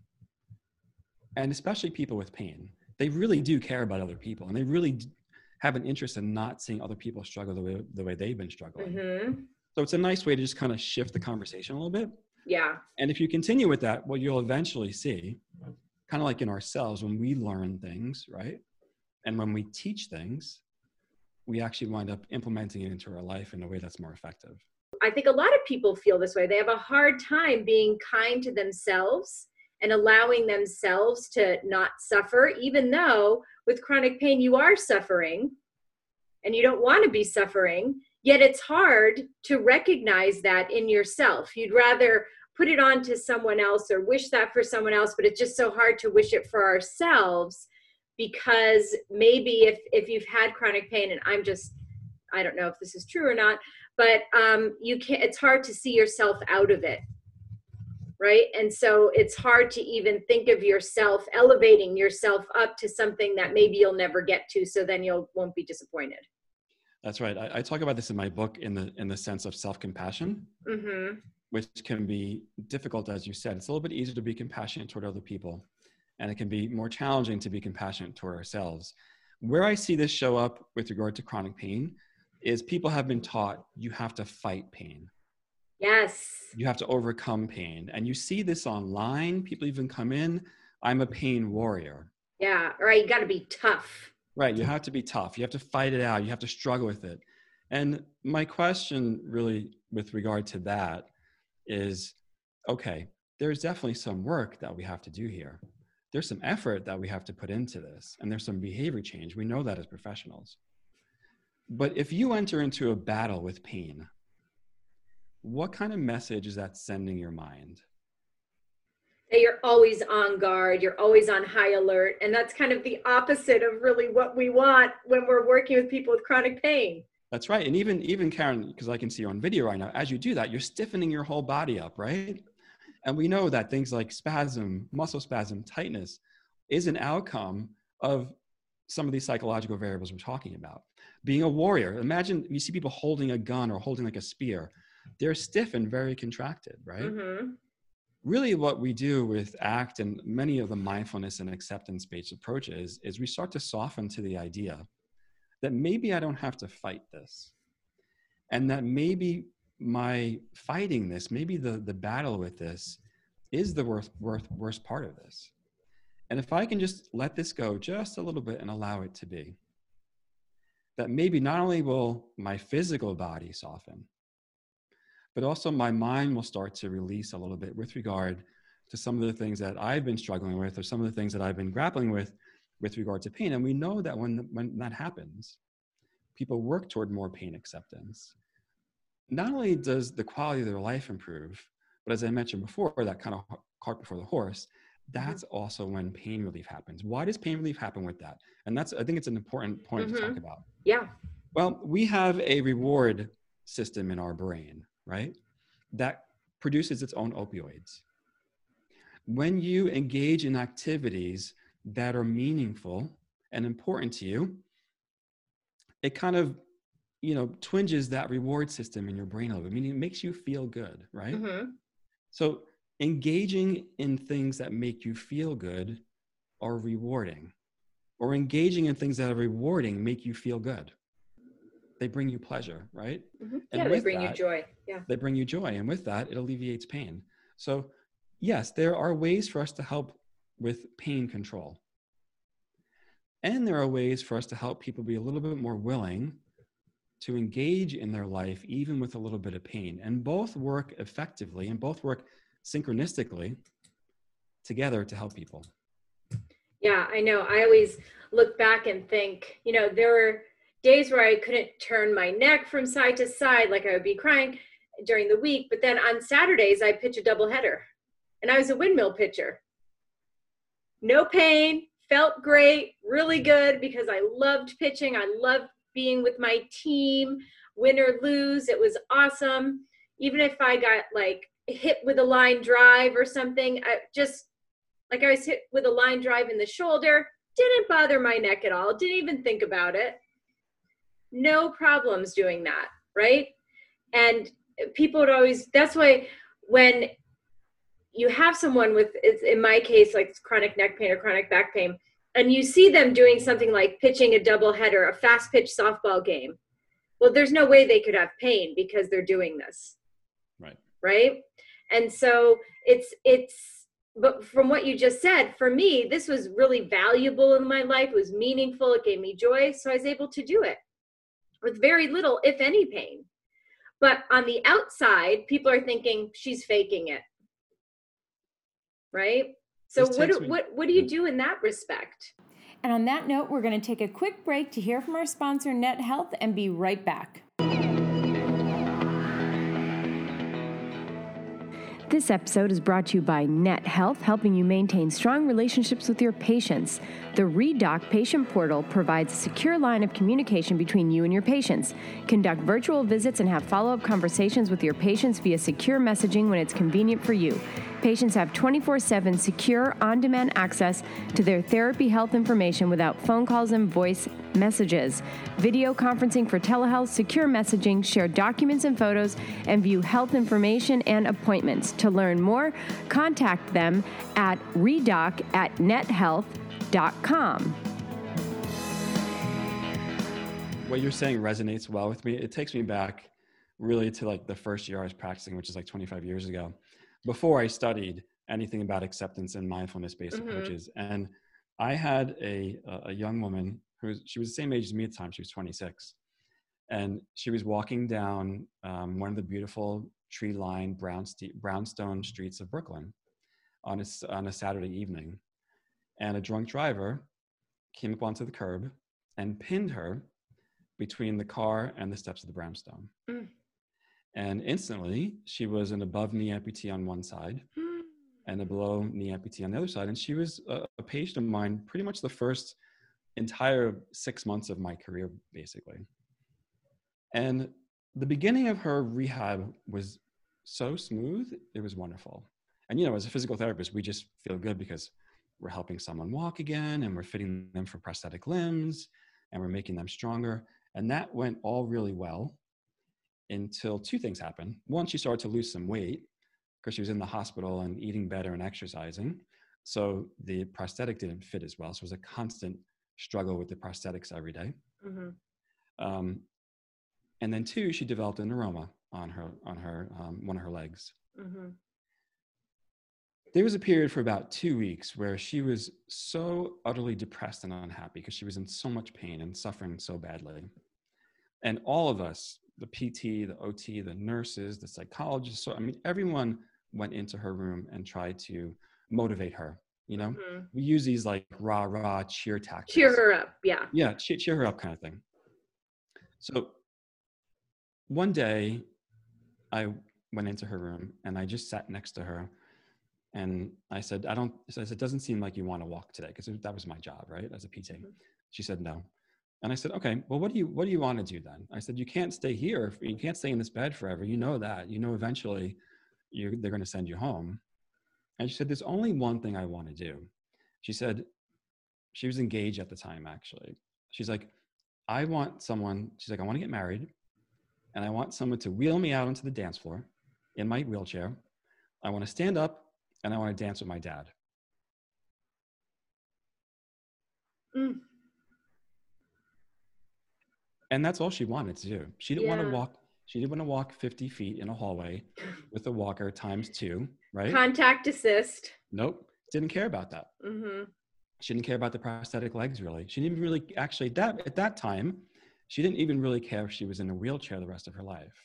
[SPEAKER 2] And especially people with pain. They really do care about other people and they really have an interest in not seeing other people struggle the way, the way they've been struggling. Mm-hmm. so it's a nice way to just kind of shift the conversation a little bit.
[SPEAKER 1] Yeah.
[SPEAKER 2] And if you continue with that what you'll eventually see kind of like in ourselves when we learn things right and when we teach things we actually wind up implementing it into our life in a way that's more effective
[SPEAKER 1] I think a lot of people feel this way. They have a hard time being kind to themselves and allowing themselves to not suffer, even though with chronic pain you are suffering and you don't want to be suffering. Yet it's hard to recognize that in yourself. You'd rather put it on to someone else or wish that for someone else, but it's just so hard to wish it for ourselves because maybe if if you've had chronic pain and I'm just I don't know if this is true or not, but um, you can not it's hard to see yourself out of it right? And so it's hard to even think of yourself elevating yourself up to something that maybe you'll never get to so then you won't be disappointed.
[SPEAKER 2] That's right. I, I, talk about this in my book in the in the sense of self-compassion mm-hmm. which can be difficult as you said. It's a little bit easier to be compassionate toward other people and it can be more challenging to be compassionate toward ourselves. Where i see this show up with regard to chronic pain is people have been taught you have to fight pain
[SPEAKER 1] Yes.
[SPEAKER 2] You have to overcome pain. And you see this online. People even come in, I'm a pain warrior.
[SPEAKER 1] Yeah. right. You got to be tough.
[SPEAKER 2] Right. You have to be tough. You have to fight it out. You have to struggle with it. And my question, really, with regard to that, is okay, there's definitely some work that we have to do here. There's some effort that we have to put into this, and there's some behavior change. We know that as professionals. But if you enter into a battle with pain, what kind of message is that sending your mind?
[SPEAKER 1] That you're always on guard, you're always on high alert. And that's kind of the opposite of really what we want when we're working with people with chronic pain.
[SPEAKER 2] That's right. And even even Karen, because I can see you on video right now, as you do that, you're stiffening your whole body up, right? And we know that things like spasm, muscle spasm, tightness is an outcome of some of these psychological variables we're talking about. Being a warrior, imagine you see people holding a gun or holding like a spear they're stiff and very contracted, right? Mm-hmm. Really, what we do with ACT and many of the mindfulness and acceptance based approaches is we start to soften to the idea that maybe I don't have to fight this. And that maybe my fighting this, maybe the, the battle with this is the worst, worst, worst part of this. And if I can just let this go just a little bit and allow it to be, that maybe not only will my physical body soften, but also my mind will start to release a little bit with regard to some of the things that I've been struggling with or some of the things that I've been grappling with with regard to pain. And we know that when, when that happens, people work toward more pain acceptance. Not only does the quality of their life improve, but as I mentioned before, that kind of cart before the horse, that's mm-hmm. also when pain relief happens. Why does pain relief happen with that? And that's, I think it's an important point mm-hmm. to talk mm-hmm. about.
[SPEAKER 1] Yeah.
[SPEAKER 2] Well, we have a reward system in our brain right? That produces its own opioids. When you engage in activities that are meaningful and important to you, it kind of, you know, twinges that reward system in your brain a little bit, meaning it makes you feel good, right? Mm-hmm. So engaging in things that make you feel good are rewarding, or engaging in things that are rewarding make you feel good they bring you pleasure, right?
[SPEAKER 1] Mm-hmm. Yeah, they bring that, you joy. Yeah.
[SPEAKER 2] They bring you joy. And with that, it alleviates pain. So, yes, there are ways for us to help with pain control. And there are ways for us to help people be a little bit more willing to engage in their life, even with a little bit of pain. And both work effectively and both work synchronistically together to help people.
[SPEAKER 1] Yeah, I know. I always look back and think, you know, there were days where I couldn't turn my neck from side to side, like I would be crying during the week. But then on Saturdays, I pitch a double header, and I was a windmill pitcher. No pain, felt great, really good because I loved pitching. I loved being with my team, win or lose. It was awesome. Even if I got like hit with a line drive or something, I just like I was hit with a line drive in the shoulder, didn't bother my neck at all, didn't even think about it no problems doing that, right? And people would always, that's why when you have someone with, in my case, like chronic neck pain or chronic back pain, and you see them doing something like pitching a double header, a fast pitch softball game. Well, there's no way they could have pain because they're doing this.
[SPEAKER 2] Right.
[SPEAKER 1] Right. And so it's, it's, but from what you just said, for me, this was really valuable in my life. It was meaningful. It gave me joy. So I was able to do it with very little, if any, pain. But on the outside, people are thinking she's faking it. Right? So
[SPEAKER 2] This
[SPEAKER 1] what do, what what do you do in that respect?
[SPEAKER 3] And on that note, we're going to take a quick break to hear from our sponsor, Net Health, and be right back. This episode is brought to you by Net Health, helping you maintain strong relationships with your patients. The ReDoc patient portal provides a secure line of communication between you and your patients. Conduct virtual visits and have follow up conversations with your patients via secure messaging when it's convenient for you. Patients have 24 7 secure, on demand access to their therapy health information without phone calls and voice messages. Video conferencing for telehealth, secure messaging, share documents and photos, and view health information and appointments. To learn more, contact them at redoc at nethealth.com.
[SPEAKER 2] what you're saying resonates well with me. It takes me back really to like the first year I was practicing, which is like 25 years ago, before I studied anything about acceptance and mindfulness based
[SPEAKER 1] Mhm.
[SPEAKER 2] approaches. And I had a, a young woman who was, she was the same age as me at the time. She was 26. And she was walking down um, one of the beautiful tree lined brown brownstone streets of Brooklyn on a, on a Saturday evening. And a drunk driver came up onto the curb and pinned her between the car and the steps of the brownstone.
[SPEAKER 1] Mm.
[SPEAKER 2] And instantly, she was an above knee amputee on one side hmm. and a below knee amputee on the other side. And she was a, a patient of mine pretty much the first entire six months of my career, basically. And the beginning of her rehab was so smooth, it was wonderful. And, you know, as a physical therapist, we just feel good because we're helping someone walk again and we're fitting them for prosthetic limbs and we're making them stronger. And that went all really well until two things happened. One, she started to lose some weight because she was in the hospital and eating better and exercising. So the prosthetic didn't fit as well. So it was a constant struggle with the prosthetics every day.
[SPEAKER 1] Mhm.
[SPEAKER 2] Um, and then two, she developed a neuroma on her on her um, one of her legs.
[SPEAKER 1] Mhm.
[SPEAKER 2] There was a period for about two weeks where she was so utterly depressed and unhappy because she was in so much pain and suffering so badly. And all of us, the PT, the OT, the nurses, the psychologists, so I mean, everyone went into her room and tried to motivate her. You know,
[SPEAKER 1] Mhm.
[SPEAKER 2] we use these like rah rah cheer tactics.
[SPEAKER 1] Cheer her up. Yeah.
[SPEAKER 2] yeah cheer, cheer her up kind of thing so one day i went into her room and i just sat next to her and i said i don't I said, it doesn't seem like you want to walk today because that was my job right as a pt
[SPEAKER 1] Mhm.
[SPEAKER 2] she said no and i said okay well what do you what do you want to do then? I said you can't stay here you can't stay in this bed forever. You know that. You know eventually you they're going to send you home. And she said there's only one thing i want to do. She said she was engaged at the time actually. She's like i want someone she's like i want to get married and i want someone to wheel me out onto the dance floor in my wheelchair. I want to stand up and i want to dance with my dad.
[SPEAKER 1] Mm.
[SPEAKER 2] And that's all she wanted to do. She didn't want to walk she didn't want to walk 50 feet in a hallway with a walker times two right?
[SPEAKER 1] Contact assist.
[SPEAKER 2] nope. Didn't care about that.
[SPEAKER 1] Mm-hmm.
[SPEAKER 2] she didn't care about the prosthetic legs really. She didn't really actually that at that time she didn't even really care if she was in a wheelchair the rest of her life.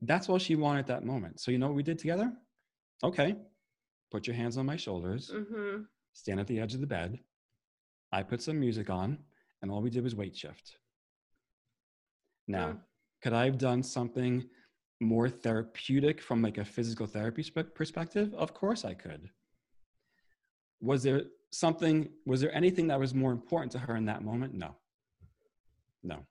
[SPEAKER 2] That's all she wanted at that moment. So you know what we did together? Okay put your hands on my shoulders
[SPEAKER 1] mm-hmm.
[SPEAKER 2] stand at the edge of the bed. I put some music on and all we did was weight shift now
[SPEAKER 1] Mm.
[SPEAKER 2] could i have done something more therapeutic from like a physical therapy spe- perspective? Of course i could. Was there something was there anything that was more important to her in that moment? No. No.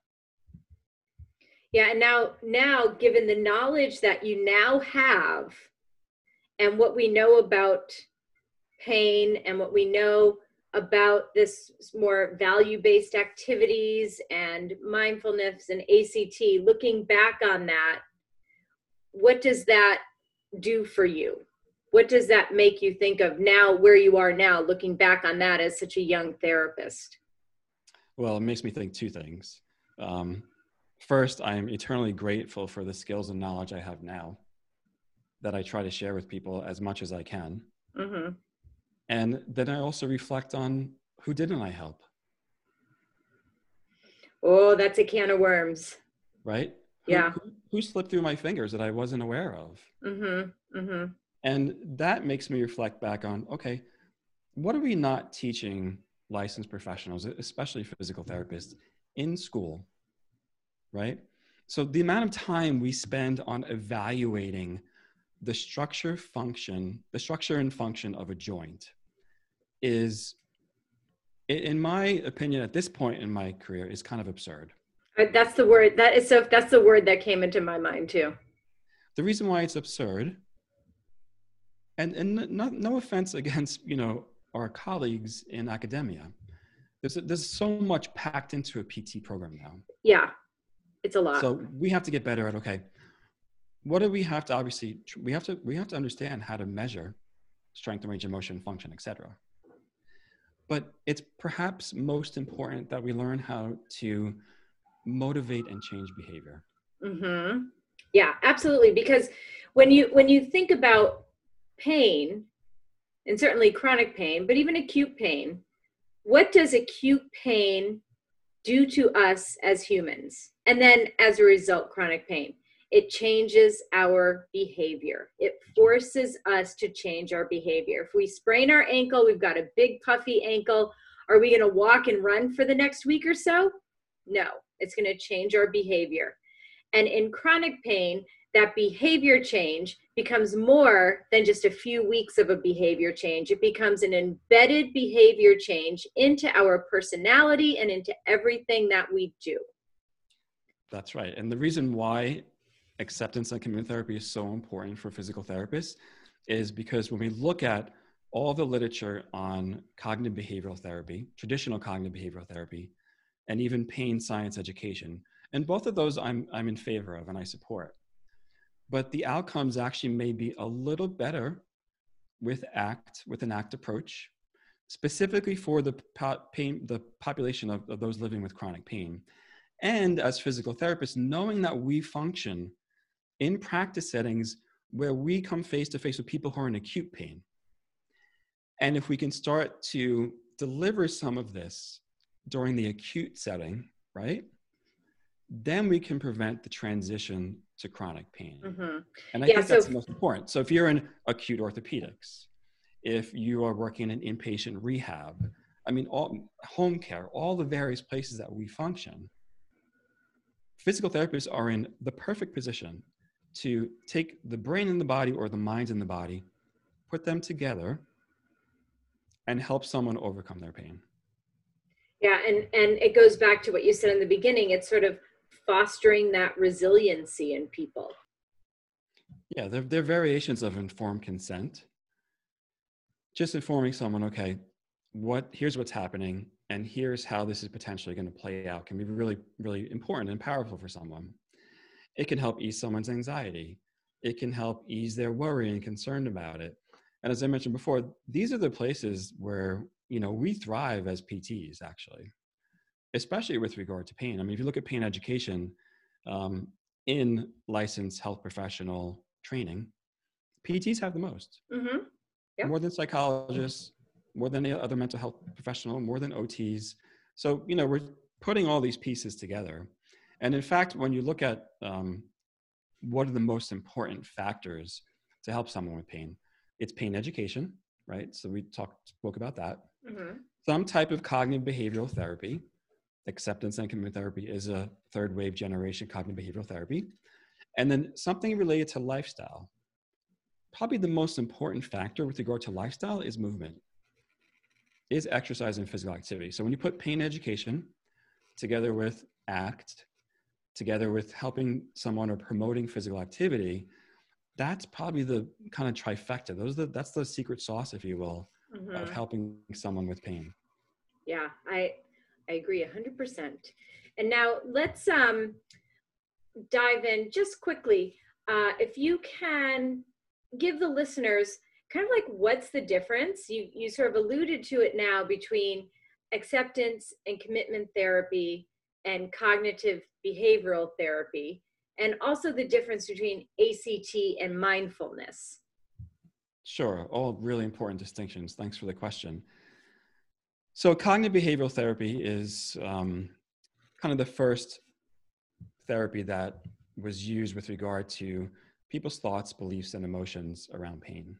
[SPEAKER 1] Yeah, and now now given the knowledge that you now have and what we know about pain and what we know about this more value-based activities and mindfulness and ACT looking back on that what does that do for you? What does that make you think of now where you are now looking back on that as such a young therapist?
[SPEAKER 2] Well it makes me think two things. Um, first i am eternally grateful for the skills and knowledge i have now that i try to share with people as much as i can.
[SPEAKER 1] Hmm
[SPEAKER 2] and then i also reflect on who didn't i help
[SPEAKER 1] oh that's a can of worms
[SPEAKER 2] right Who-
[SPEAKER 1] Yeah.
[SPEAKER 2] who, who slipped through my fingers that i wasn't aware of
[SPEAKER 1] mm-hmm mm-hmm
[SPEAKER 2] And that makes me reflect back on okay, what are we not teaching licensed professionals, especially physical therapists, in school? Right? So the amount of time we spend on evaluating the structure function, the structure and function of a joint is, in my opinion, at this point in my career, is kind of absurd.
[SPEAKER 1] That's the word that is so that's the word that came into my mind too.
[SPEAKER 2] The reason why it's absurd, and, and no, no offense against, you know, our colleagues in academia, there's, there's so much packed into a PT program now.
[SPEAKER 1] Yeah, it's a lot.
[SPEAKER 2] So we have to get better at, okay, what do we have to obviously we have to we have to understand how to measure strength and range of motion function etc but it's perhaps most important that we learn how to motivate and change behavior.
[SPEAKER 1] Mm-hmm. yeah absolutely. Because when you when you think about pain and certainly chronic pain but even acute pain what does acute pain do to us as humans? And then as a result chronic pain it changes our behavior. It forces us to change our behavior. If we sprain our ankle, we've got a big puffy ankle. Are we going to walk and run for the next week or so? No, it's going to change our behavior. And in chronic pain, that behavior change becomes more than just a few weeks of a behavior change. It becomes an embedded behavior change into our personality and into everything that we do.
[SPEAKER 2] That's right. And the reason why acceptance and commitment therapy is so important for physical therapists is because when we look at all the literature on cognitive behavioral therapy, traditional cognitive behavioral therapy, and even pain science education, and both of those I'm, I'm in favor of and I support. But the outcomes actually may be a little better with ACT, with an ACT approach, specifically for the, pain, the population of, of those living with chronic pain. And as physical therapists, knowing that we function in practice settings where we come face to face with people who are in acute pain. And if we can start to deliver some of this during the acute setting, right? Then we can prevent the transition to chronic pain. Mm-hmm. And I yeah, think that's the most important. So if you're in acute orthopedics, if you are working in inpatient rehab, I mean, all home care, all the various places that we function, physical therapists are in the perfect position to take the brain in the body or the mind in the body, put them together, and help someone overcome their pain.
[SPEAKER 1] Yeah, and and it goes back to what you said in the beginning. It's sort of fostering that resiliency in people.
[SPEAKER 2] Yeah, they're, they're variations of informed consent. Just informing someone, okay, what here's what's happening, and here's how this is potentially going to play out can be really, really important and powerful for someone. It can help ease someone's anxiety. It can help ease their worry and concern about it. And as I mentioned before, these are the places where, you know, we thrive as PTs actually, especially with regard to pain. I mean, if you look at pain education um, in licensed health professional training, PTs have the most. Mm-hmm. Yep. More than psychologists, more than any other mental health professional, more than OTs. So, you know, we're putting all these pieces together and in fact, when you look at um, what are the most important factors to help someone with pain, it's pain education, right? So we talked spoke about that. Mm-hmm. Some type of cognitive behavioral therapy, acceptance and commitment therapy is a third wave generation cognitive behavioral therapy, and then something related to lifestyle. Probably the most important factor with regard to lifestyle is movement, is exercise and physical activity. So when you put pain education together with ACT together with helping someone or promoting physical activity, that's probably the kind of trifecta. Those the, that's the secret sauce, if you will, mm-hmm. of helping someone with pain.
[SPEAKER 1] Yeah, I I agree hundred percent. And now let's um, dive in just quickly. Uh, if you can give the listeners kind of like what's the difference? You you sort of alluded to it now between acceptance and commitment therapy and cognitive behavioral therapy, and also the difference between ACT and mindfulness.
[SPEAKER 2] Sure, all really important distinctions. Thanks for the question. So, cognitive behavioral therapy is um, kind of the first therapy that was used with regard to people's thoughts, beliefs, and emotions around pain.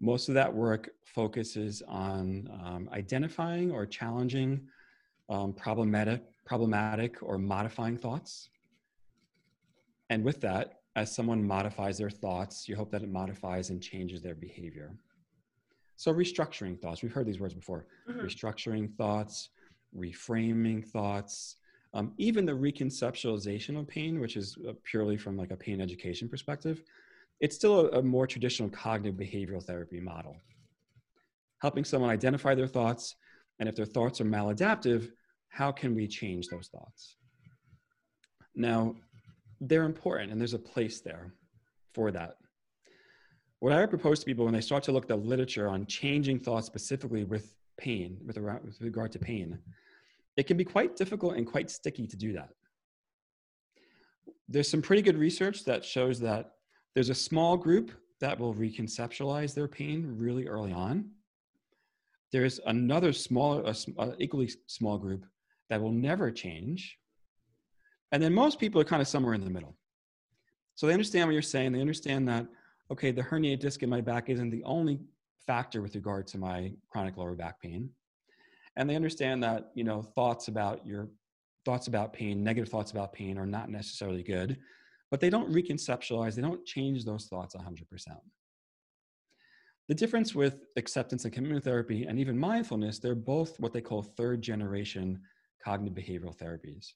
[SPEAKER 2] Most of that work focuses on um, identifying or challenging um, problematic, problematic or modifying thoughts. And with that, as someone modifies their thoughts, you hope that it modifies and changes their behavior. So, restructuring thoughts, we've heard these words before mm-hmm. restructuring thoughts, reframing thoughts, um, even the reconceptualization of pain, which is uh, purely from like a pain education perspective, it's still a, a more traditional cognitive behavioral therapy model. Helping someone identify their thoughts, and if their thoughts are maladaptive, how can we change those thoughts? Now, they're important and there's a place there for that. What I propose to people when they start to look at the literature on changing thoughts specifically with pain, with, with regard to pain, it can be quite difficult and quite sticky to do that. There's some pretty good research that shows that there's a small group that will reconceptualize their pain really early on. There's another smaller, equally small group that will never change. And then most people are kind of somewhere in the middle. So they understand what you're saying. They understand that, okay, the herniated disc in my back isn't the only factor with regard to my chronic lower back pain. And they understand that, you know, thoughts about your thoughts about pain, negative thoughts about pain are not necessarily good, but they don't reconceptualize, they don't change those thoughts 100%. The difference with acceptance and commitment therapy and even mindfulness, they're both what they call third generation cognitive behavioral therapies,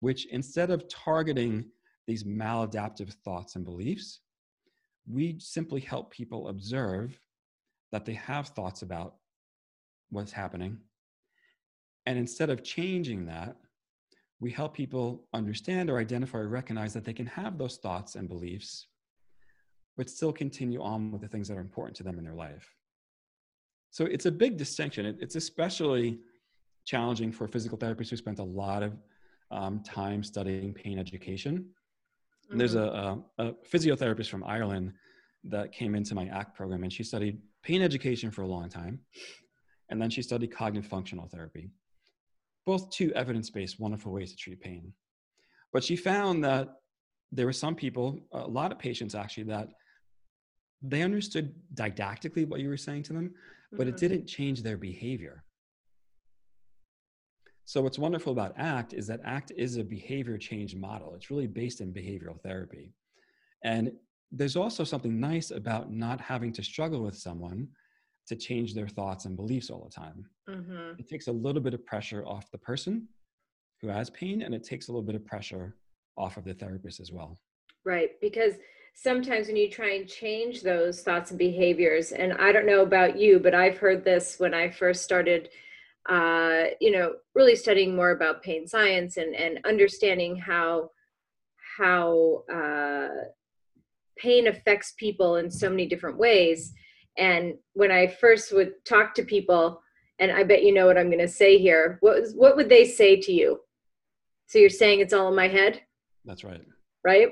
[SPEAKER 2] which instead of targeting these maladaptive thoughts and beliefs, we simply help people observe that they have thoughts about what's happening. And instead of changing that, we help people understand or identify or recognize that they can have those thoughts and beliefs, but still continue on with the things that are important to them in their life. So it's a big distinction. It's especially challenging for physical therapists who spent a lot of um, time studying pain education. Mm-hmm. There's a, a, a, physiotherapist from Ireland that came into my ACT program, and she studied pain education for a long time, and then she studied cognitive functional therapy. Both two evidence-based, wonderful ways to treat pain. But she found that there were some people, a lot of patients actually, that they understood didactically what you were saying to them, but mm-hmm. it didn't change their behavior. So what's wonderful about ACT is that ACT is a behavior change model. It's really based in behavioral therapy. And there's also something nice about not having to struggle with someone to change their thoughts and beliefs all the time. Mm-hmm. It takes a little bit of pressure off the person who has pain, and it takes a little bit of pressure off of the therapist as well.
[SPEAKER 1] Right. Because sometimes when you try and change those thoughts and behaviors, and I don't know about you, but I've heard this when I first started uh, you know, really studying more about pain science and, and understanding how how uh, pain affects people in so many different ways. And when I first would talk to people, and I bet you know what I'm going to say here, what was, what would they say to you? So you're saying it's all in my head?
[SPEAKER 2] That's right.
[SPEAKER 1] Right.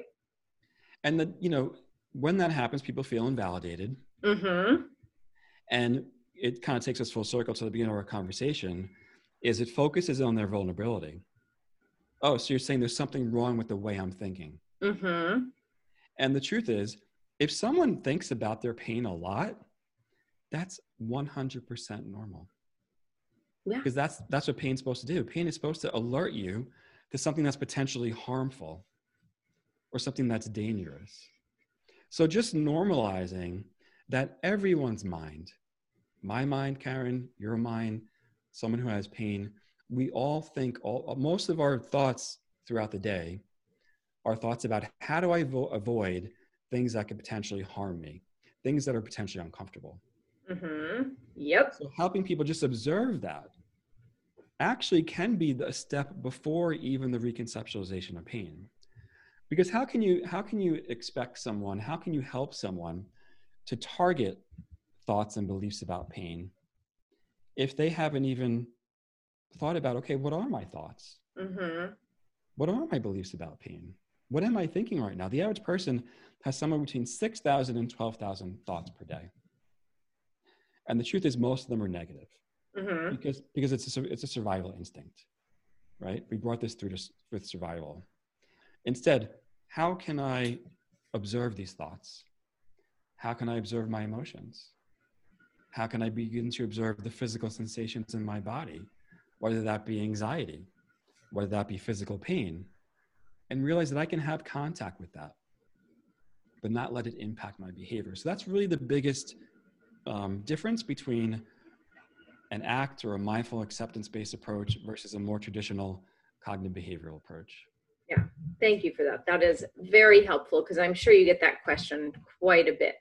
[SPEAKER 2] And the you know when that happens, people feel invalidated.
[SPEAKER 1] Mm-hmm.
[SPEAKER 2] And it kind of takes us full circle to the beginning of our conversation is it focuses on their vulnerability. Oh so you're saying there's something wrong with the way i'm thinking.
[SPEAKER 1] Mm-hmm.
[SPEAKER 2] and the truth is if someone thinks about their pain a lot that's 100% normal.
[SPEAKER 1] Yeah.
[SPEAKER 2] because that's that's what pain's supposed to do. Pain is supposed to alert you to something that's potentially harmful or something that's dangerous. So just normalizing that everyone's mind my mind, Karen, your mind, someone who has pain, we all think all most of our thoughts throughout the day are thoughts about how do I vo- avoid things that could potentially harm me, things that are potentially uncomfortable.
[SPEAKER 1] Mm-hmm. Yep.
[SPEAKER 2] So helping people just observe that actually can be the step before even the reconceptualization of pain. Because how can you how can you expect someone, how can you help someone to target thoughts and beliefs about pain if they haven't even thought about okay what are my thoughts
[SPEAKER 1] mm-hmm.
[SPEAKER 2] what are my beliefs about pain what am i thinking right now the average person has somewhere between 6000 and 12000 thoughts per day and the truth is most of them are negative
[SPEAKER 1] mm-hmm.
[SPEAKER 2] because because it's a, it's a survival instinct right we brought this through to, with survival instead how can i observe these thoughts? How can I observe my emotions? How can I begin to observe the physical sensations in my body, whether that be anxiety, whether that be physical pain, and realize that I can have contact with that, but not let it impact my behavior. So that's really the biggest um, difference between an ACT or a mindful acceptance based approach versus a more traditional cognitive behavioral approach.
[SPEAKER 1] Yeah, thank you for that. That is very helpful because I'm sure you get that question quite a bit.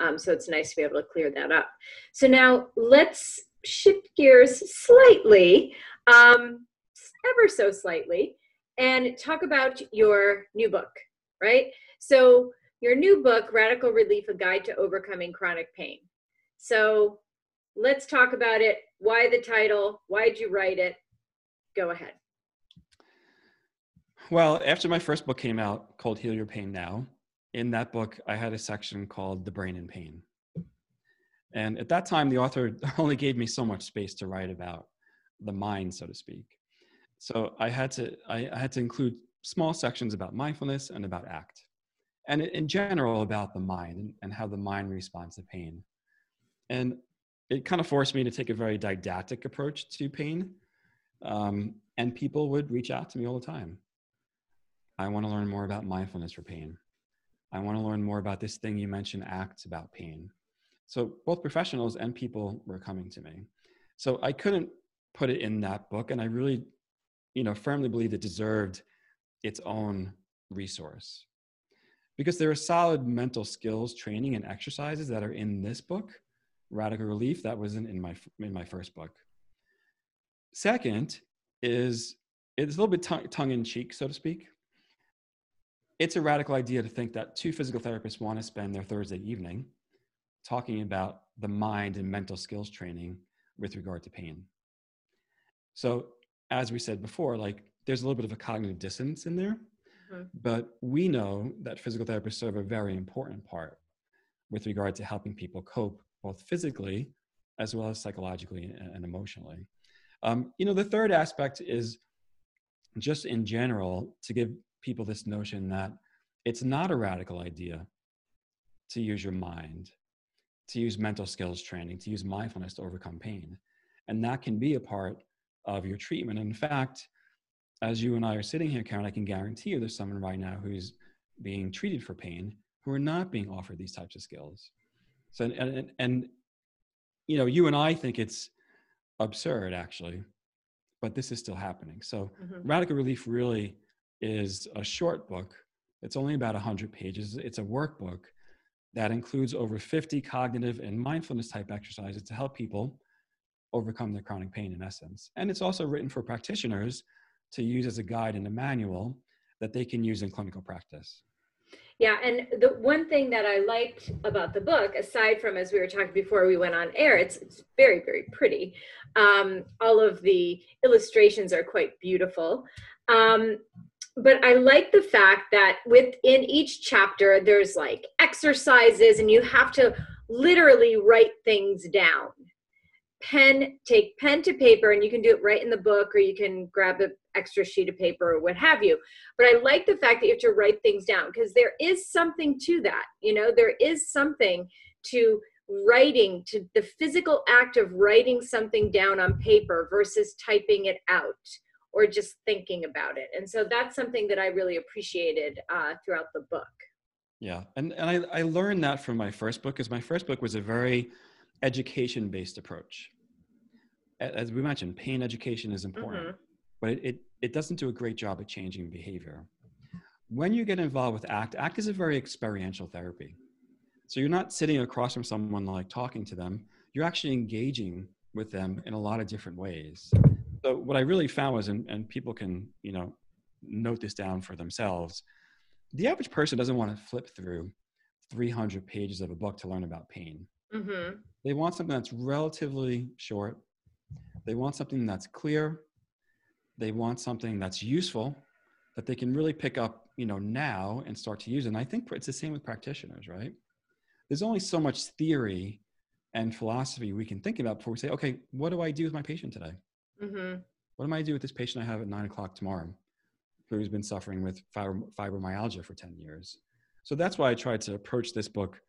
[SPEAKER 1] Um, so it's nice to be able to clear that up. So now let's shift gears slightly, um, ever so slightly, and talk about your new book, right? So your new book, Radical Relief, A Guide to Overcoming Chronic Pain. So let's talk about it. Why the title? Why'd you write it? Go ahead.
[SPEAKER 2] Well, after my first book came out called Heal Your Pain Now, in that book, I had a section called The Brain in Pain. And at that time, the author only gave me so much space to write about the mind, so to speak. So I had to, I, I had to include small sections about mindfulness and about ACT, and in general about the mind and, and how the mind responds to pain. And it kind of forced me to take a very didactic approach to pain. Um, and people would reach out to me all the time. I want to learn more about mindfulness for pain. I want to learn more about this thing you mentioned, acts about pain. So both professionals and people were coming to me. So I couldn't put it in that book, and I really, you know, firmly believe it deserved its own resource because there are solid mental skills training and exercises that are in this book radical relief that wasn't in my in my first book second is it's a little bit tongue, tongue in cheek so to speak it's a radical idea to think that two physical therapists want to spend their thursday evening talking about the mind and mental skills training with regard to pain so as we said before like there's a little bit of a cognitive dissonance in there mm-hmm. but we know that physical therapists serve a very important part with regard to helping people cope both physically as well as psychologically and emotionally. Um, you know, the third aspect is just in general to give people this notion that it's not a radical idea to use your mind, to use mental skills training, to use mindfulness to overcome pain. And that can be a part of your treatment. In fact, as you and I are sitting here, Karen, I can guarantee you there's someone right now who's being treated for pain who are not being offered these types of skills. So and, and and you know, you and I think it's absurd actually, but this is still happening. So mm-hmm. Radical Relief really is a short book. It's only about 100 pages. It's a workbook that includes over 50 cognitive and mindfulness type exercises to help people overcome their chronic pain in essence. And it's also written for practitioners to use as a guide and a manual that they can use in clinical practice.
[SPEAKER 1] Yeah, and the one thing that I liked about the book, aside from as we were talking before we went on air, it's it's very very pretty. Um, all of the illustrations are quite beautiful. Um, but I like the fact that within each chapter, there's like exercises, and you have to literally write things down. Pen take pen to paper and you can do it right in the book or you can grab an extra sheet of paper or what have you. But i like the fact that you have to write things down because there is something to that you know? There is something to writing to the physical act of writing something down on paper versus typing it out or just thinking about it and so that's something that i really appreciated uh, throughout the book
[SPEAKER 2] yeah and, and I, I learned that from my first book because my first book was a very education based approach. As we mentioned, pain education is important, mm-hmm. but it, it, it doesn't do a great job at changing behavior. When you get involved with ACT, ACT is a very experiential therapy. So you're not sitting across from someone like talking to them, you're actually engaging with them in a lot of different ways. So what I really found was, and, and people can, you know, note this down for themselves, the average person doesn't want to flip through 300 pages of a book to learn about pain. Mm-hmm. They want something that's relatively short. They want something that's clear. They want something that's useful that they can really pick up, you know, now and start to use. And I think it's the same with practitioners, right? There's only so much theory and philosophy we can think about before we say, okay, what do I do with my patient today? Mm-hmm. What am I to do with this patient I have at nine o'clock tomorrow, who's been suffering with fibromyalgia for 10 years? So that's why I tried to approach this book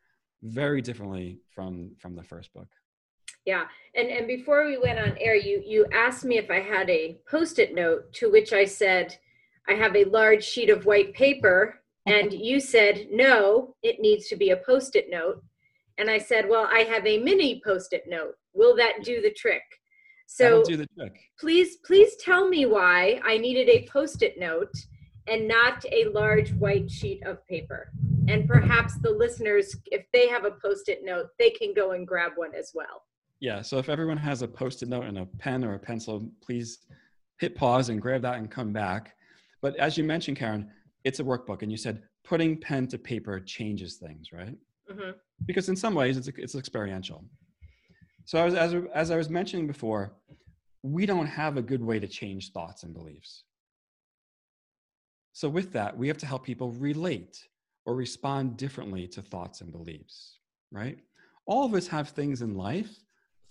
[SPEAKER 2] very differently from from the first book.
[SPEAKER 1] Yeah, and and before we went on air, you you asked me if I had a post-it note, to which I said, I have a large sheet of white paper, and you said no, it needs to be a post-it note, and I said, well, I have a mini post-it note. Will that do the trick? So
[SPEAKER 2] do the trick.
[SPEAKER 1] please please tell me why I needed a post-it note and not a large white sheet of paper. And perhaps the listeners, if they have a post-it note, they can go and grab one as well.
[SPEAKER 2] Yeah. So if everyone has a post-it note and a pen or a pencil, please hit pause and grab that and come back. But as you mentioned, Karen, it's a workbook, and you said putting pen to paper changes things, right?
[SPEAKER 1] Mhm.
[SPEAKER 2] Because in some ways, it's it's experiential. So as as I was mentioning before, we don't have a good way to change thoughts and beliefs. So with that, we have to help people relate or respond differently to thoughts and beliefs, right? All of us have things in life,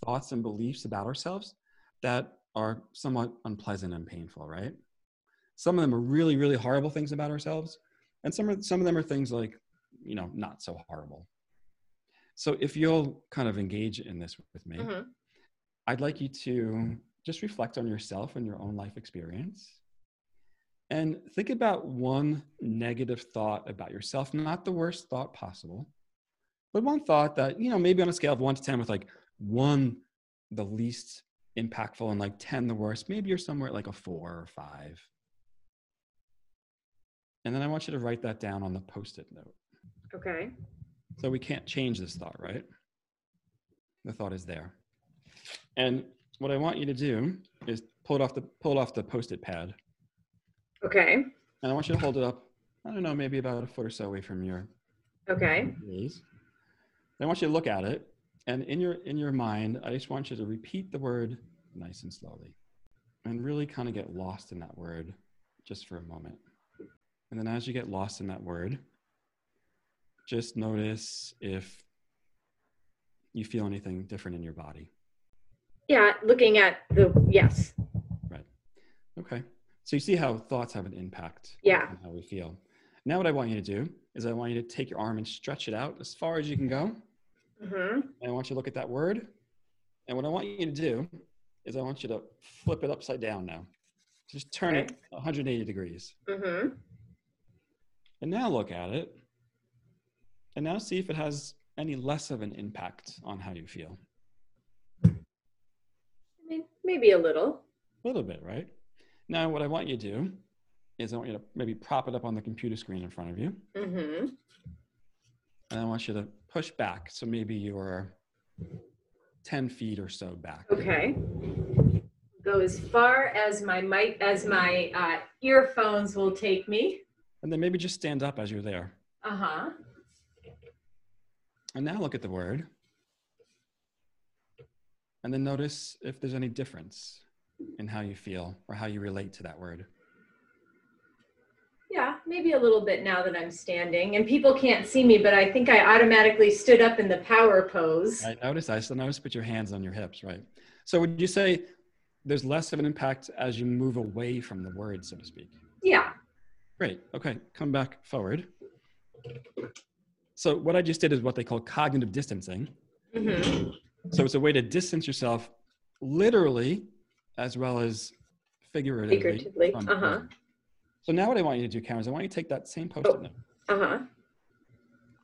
[SPEAKER 2] thoughts and beliefs about ourselves that are somewhat unpleasant and painful, right? Some of them are really, really horrible things about ourselves, and some are, some of them are things like, you know, not so horrible. So if you'll kind of engage in this with me,
[SPEAKER 1] Mhm.
[SPEAKER 2] I'd like you to just reflect on yourself and your own life experience. And think about one negative thought about yourself, not the worst thought possible, but one thought that, you know, maybe on a scale of one to 10, with like one the least impactful and like 10 the worst, maybe you're somewhere at like a four or five. And then I want you to write that down on the post it note.
[SPEAKER 1] Okay.
[SPEAKER 2] So we can't change this thought, right? The thought is there. And what I want you to do is pull it off the pull off the post-it pad.
[SPEAKER 1] Okay.
[SPEAKER 2] And I want you to hold it up, I don't know, maybe about a foot or so away from your
[SPEAKER 1] Okay.
[SPEAKER 2] Then I want you to look at it. And in your in your mind, I just want you to repeat the word nice and slowly. And really kind of get lost in that word just for a moment. And then as you get lost in that word, just notice if you feel anything different in your body.
[SPEAKER 1] Yeah, looking at the yes. Right.
[SPEAKER 2] Okay. So you see how thoughts have an impact
[SPEAKER 1] Yeah.
[SPEAKER 2] on how we feel. Now what I want you to do is I want you to take your arm and stretch it out as far as you can go.
[SPEAKER 1] Mhm.
[SPEAKER 2] And I want you to look at that word. And what I want you to do is I want you to flip it upside down now. Just turn it 180 degrees.
[SPEAKER 1] Mhm.
[SPEAKER 2] And now look at it. And now see if it has any less of an impact on how you feel.
[SPEAKER 1] I mean, maybe a little.
[SPEAKER 2] A little bit, right? Now what I want you to do is I want you to maybe prop it up on the computer screen in front of you.
[SPEAKER 1] Mm-hmm.
[SPEAKER 2] And I want you to push back. So maybe you're 10 feet or so back.
[SPEAKER 1] Okay. Go as far as my mic as my uh, earphones will take me.
[SPEAKER 2] And then maybe just stand up as you're there.
[SPEAKER 1] Uh huh.
[SPEAKER 2] And now look at the word. And then notice if there's any difference in how you feel or how you relate to that word.
[SPEAKER 1] Yeah, maybe a little bit now that I'm standing, and people can't see me, but I think I automatically stood up in the power pose.
[SPEAKER 2] I notice, I still notice, put your hands on your hips, right? So would you say there's less of an impact as you move away from the word, so to speak?
[SPEAKER 1] Yeah.
[SPEAKER 2] Great. Okay. Come back forward. So what I just did is what they call cognitive distancing.
[SPEAKER 1] hmm
[SPEAKER 2] So it's a way to distance yourself literally as well as figuratively.
[SPEAKER 1] Figuratively, uh-huh.
[SPEAKER 2] So now what I want you to do, Karen, is I want you to take that same post-it
[SPEAKER 1] Oh.
[SPEAKER 2] note
[SPEAKER 1] Uh huh.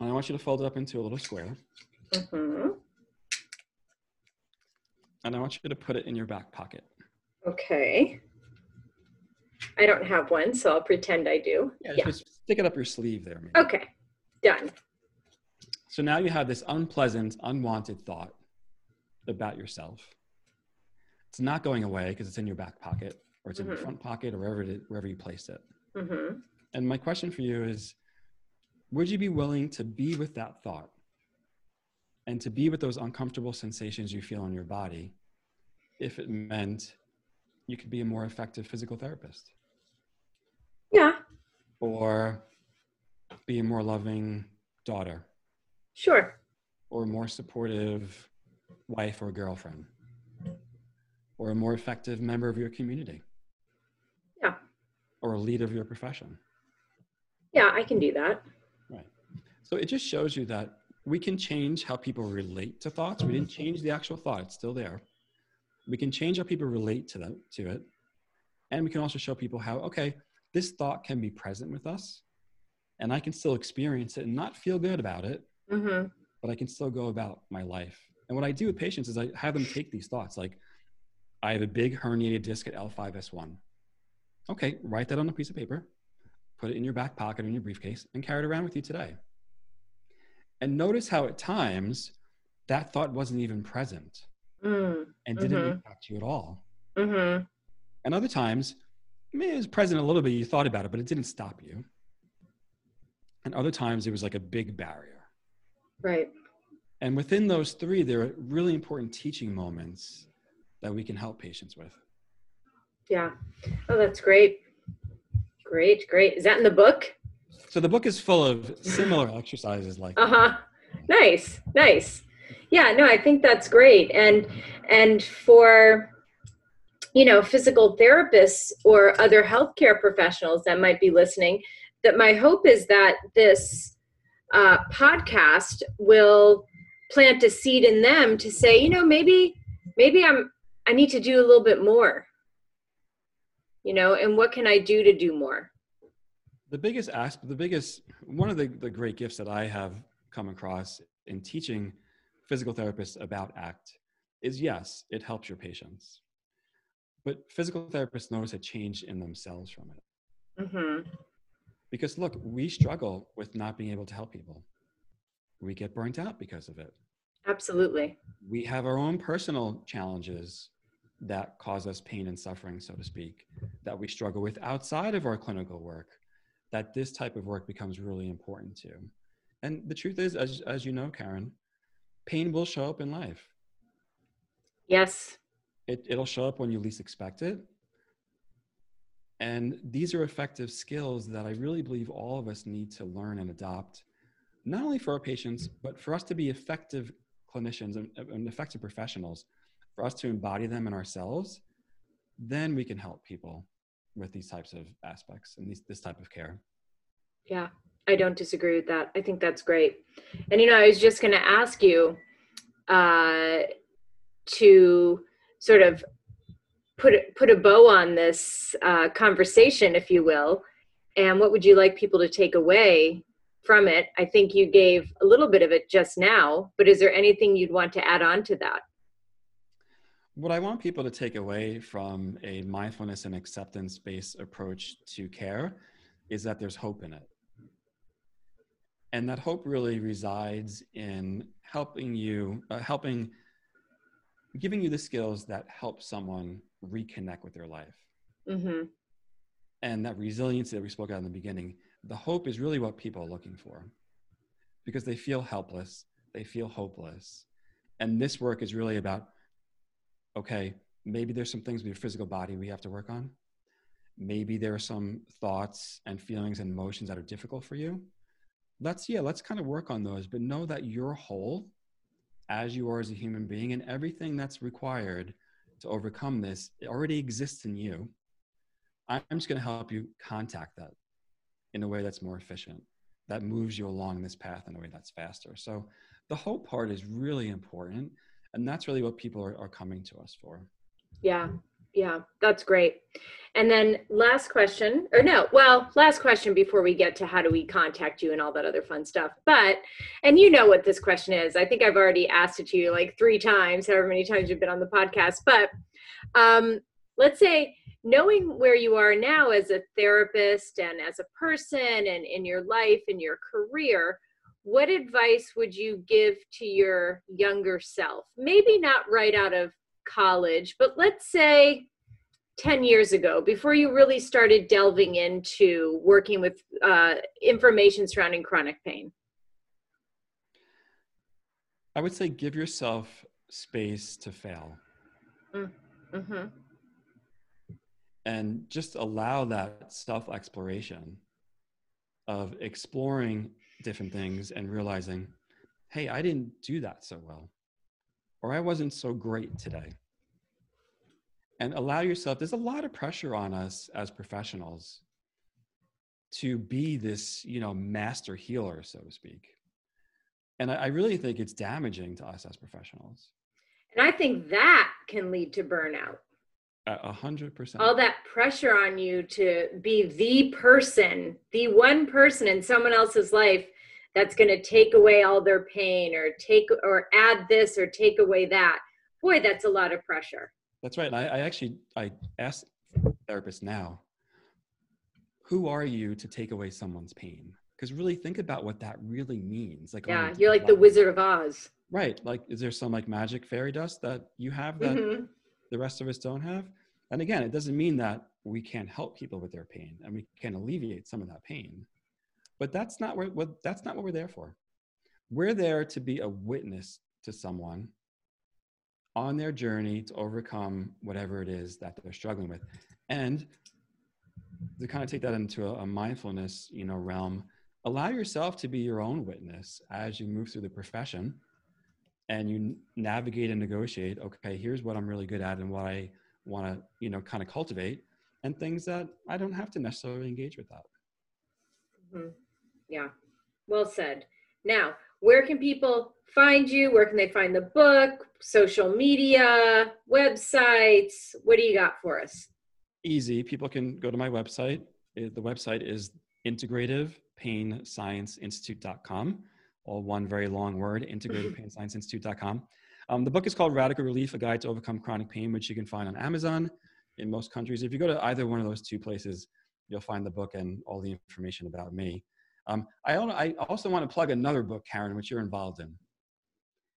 [SPEAKER 2] and I want you to fold it up into a little square
[SPEAKER 1] hmm
[SPEAKER 2] and I want you to put it in your back pocket.
[SPEAKER 1] Okay. I don't have one, so I'll pretend I do.
[SPEAKER 2] Yeah,
[SPEAKER 1] Yeah.
[SPEAKER 2] just stick it up your sleeve there. Maybe.
[SPEAKER 1] Okay. Done.
[SPEAKER 2] So now you have this unpleasant, unwanted thought about yourself. It's not going away because it's in your back pocket or it's in your
[SPEAKER 1] Mhm.
[SPEAKER 2] front pocket or wherever, is, wherever you placed it.
[SPEAKER 1] hmm
[SPEAKER 2] And my question for you is Would you be willing to be with that thought and to be with those uncomfortable sensations you feel in your body if it meant you could be a more effective physical therapist
[SPEAKER 1] Yeah.
[SPEAKER 2] or be a more loving daughter
[SPEAKER 1] Sure.
[SPEAKER 2] or a more supportive wife or girlfriend or a more effective member of your community
[SPEAKER 1] Yeah.
[SPEAKER 2] or a leader of your profession?
[SPEAKER 1] Yeah, I can do that.
[SPEAKER 2] Right. So it just shows you that we can change how people relate to thoughts. We didn't change the actual thought, it's still there. We can change how people relate to them to it. And we can also show people how, okay, this thought can be present with us and I can still experience it and not feel good about it,
[SPEAKER 1] Mm-hmm.
[SPEAKER 2] but I can still go about my life. And what I do with patients is I have them take these thoughts like, I have a big herniated disc at L5S1. Okay, write that on a piece of paper, put it in your back pocket or in your briefcase, and carry it around with you today. And notice how at times that thought wasn't even present
[SPEAKER 1] Mm.
[SPEAKER 2] and didn't
[SPEAKER 1] Mhm.
[SPEAKER 2] impact you at all.
[SPEAKER 1] Mm-hmm.
[SPEAKER 2] And other times, I mean, it was present a little bit, you thought about it, but it didn't stop you. And other times, it was like a big barrier.
[SPEAKER 1] Right.
[SPEAKER 2] And within those three, there are really important teaching moments that we can help patients with.
[SPEAKER 1] Yeah. Oh, that's great. Great, great. Is that in the book?
[SPEAKER 2] So the book is full of similar exercises like
[SPEAKER 1] Uh huh. Nice, nice. Yeah, no, I think that's great. And and for you know physical therapists or other healthcare professionals that might be listening, that my hope is that this uh, podcast will plant a seed in them to say, you know, maybe maybe I'm I need to do a little bit more. You know, and what can I do to do more?
[SPEAKER 2] the biggest aspect, the biggest, one of the, the great gifts that I have come across in teaching physical therapists about ACT is yes, it helps your patients. But physical therapists notice a change in themselves from it.
[SPEAKER 1] Mm-hmm.
[SPEAKER 2] Because look, we struggle with not being able to help people. We get burnt out because of it.
[SPEAKER 1] Absolutely.
[SPEAKER 2] We have our own personal challenges that cause us pain and suffering, so to speak, that we struggle with outside of our clinical work, that this type of work becomes really important to. And the truth is, as, as you know, Karen, pain will show up in life.
[SPEAKER 1] Yes.
[SPEAKER 2] It, it'll show up when you least expect it. And these are effective skills that I really believe all of us need to learn and adopt, not only for our patients, but for us to be effective clinicians and, and effective professionals, for us to embody them in ourselves, then we can help people with these types of aspects and these, this type of care.
[SPEAKER 1] Yeah, I don't disagree with that. I think that's great. And you know, I was just going to ask you uh, to sort of put put a bow on this uh, conversation, if you will. And what would you like people to take away from it? I think you gave a little bit of it just now, but is there anything you'd want to add on to that?
[SPEAKER 2] What I want people to take away from a mindfulness and acceptance based approach to care is that there's hope in it. And that hope really resides in helping you, uh, helping, giving you the skills that help someone reconnect with their life.
[SPEAKER 1] Mm-hmm.
[SPEAKER 2] And that resiliency that we spoke about in the beginning, the hope is really what people are looking for because they feel helpless, they feel hopeless. And this work is really about okay, maybe there's some things with your physical body we have to work on. Maybe there are some thoughts and feelings and emotions that are difficult for you. Let's, yeah, let's kind of work on those, but know that you're whole as you are as a human being and everything that's required to overcome this it already exists in you. I'm just going to help you contact that in a way that's more efficient, that moves you along this path in a way that's faster. So the hope part is really important. And that's really what people are, are coming to us for.
[SPEAKER 1] Yeah, yeah, that's great. And then last question, or no, well, last question before we get to how do we contact you and all that other fun stuff. But, and you know what this question is. I think I've already asked it to you like three times, however many times you've been on the podcast. But um, let's say knowing where you are now as a therapist and as a person and in your life and your career, what advice would you give to your younger self? Maybe not right out of college, but let's say 10 years ago, before you really started delving into working with uh, information surrounding chronic pain?
[SPEAKER 2] I would say give yourself space to fail.
[SPEAKER 1] Mm-hmm.
[SPEAKER 2] And just allow that self exploration of exploring different things and realizing, hey, I didn't do that so well, or I wasn't so great today. And allow yourself, there's a lot of pressure on us as professionals to be this, you know, master healer, so to speak. And I, I really think it's damaging to us as professionals.
[SPEAKER 1] And I think that can lead to burnout.
[SPEAKER 2] A hundred percent.
[SPEAKER 1] All that pressure on you to be the person, the one person in someone else's life that's going to take away all their pain or take or add this or take away that. Boy, that's a lot of pressure.
[SPEAKER 2] That's right. And I, I actually I ask therapists now, who are you to take away someone's pain? Because really think about what that really means. Like
[SPEAKER 1] yeah, you're like the Wizard of Oz.
[SPEAKER 2] Right. Like, is there some like magic fairy dust that you have that mm-hmm. the rest of us don't have? And again, it doesn't mean that we can't help people with their pain and we can alleviate some of that pain. But that's not what, what that's not what we're there for. We're there to be a witness to someone on their journey to overcome whatever it is that they're struggling with. And to kind of take that into a, a mindfulness, you know, realm, allow yourself to be your own witness as you move through the profession and you navigate and negotiate okay here's what i'm really good at and what i want to you know kind of cultivate and things that i don't have to necessarily engage with that
[SPEAKER 1] mm-hmm. Yeah. Well said. Now where can people find you? Where can they find the book social media websites? What do you got for us?
[SPEAKER 2] Easy. People can go to my website. The website is integrativepainscienceinstitute.com all one very long word, integratedpainscienceinstitute.com. Um, the book is called Radical Relief, A Guide to Overcome Chronic Pain, which you can find on Amazon in most countries. If you go to either one of those two places, you'll find the book and all the information about me. Um, I, I also want to plug another book, Karen, which you're involved in.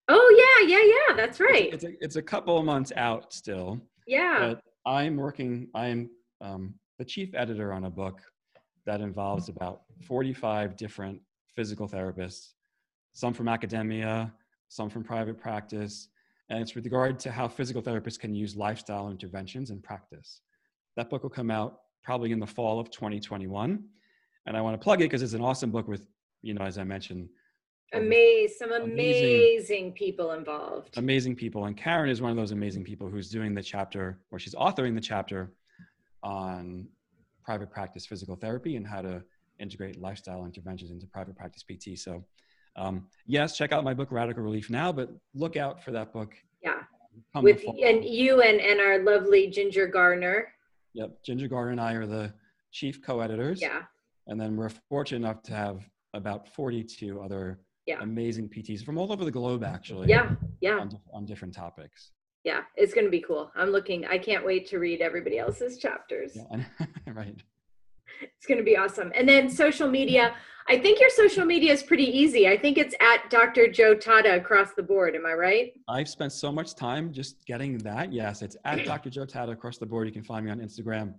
[SPEAKER 1] Oh, yeah, yeah, yeah, that's right.
[SPEAKER 2] It's, it's, a, it's a couple of months out still.
[SPEAKER 1] Yeah.
[SPEAKER 2] But I'm working, I'm um, the chief editor on a book that involves about 45 different physical therapists some from academia, some from private practice, and it's with regard to how physical therapists can use lifestyle interventions in practice. That book will come out probably in the fall of 2021. And I want to plug it because it's an awesome book with, you know, as I mentioned,
[SPEAKER 1] Amazing, some amazing, amazing, people involved.
[SPEAKER 2] Amazing people. And Karen is one of those amazing people who's doing the chapter, or she's authoring the chapter on private practice physical therapy and how to integrate lifestyle interventions into private practice PT. So um, yes, check out my book Radical Relief now, but look out for that book.
[SPEAKER 1] Yeah, with and you and and our lovely Ginger Gardner.
[SPEAKER 2] Yep, Ginger Gardner and I are the chief co-editors.
[SPEAKER 1] Yeah,
[SPEAKER 2] and then we're fortunate enough to have about 42 other
[SPEAKER 1] yeah.
[SPEAKER 2] amazing PTs from all over the globe, actually.
[SPEAKER 1] Yeah, yeah.
[SPEAKER 2] On, on different topics.
[SPEAKER 1] Yeah, it's going to be cool. I'm looking. I can't wait to read everybody else's chapters.
[SPEAKER 2] Yeah, right
[SPEAKER 1] it's going to be awesome. And then social media. I think your social media is pretty easy. I think it's at Dr. Joe Tatta across the board. Am I right?
[SPEAKER 2] I've spent so much time just getting that. Yes, it's at Dr. Joe Tatta across the board. You can find me on Instagram,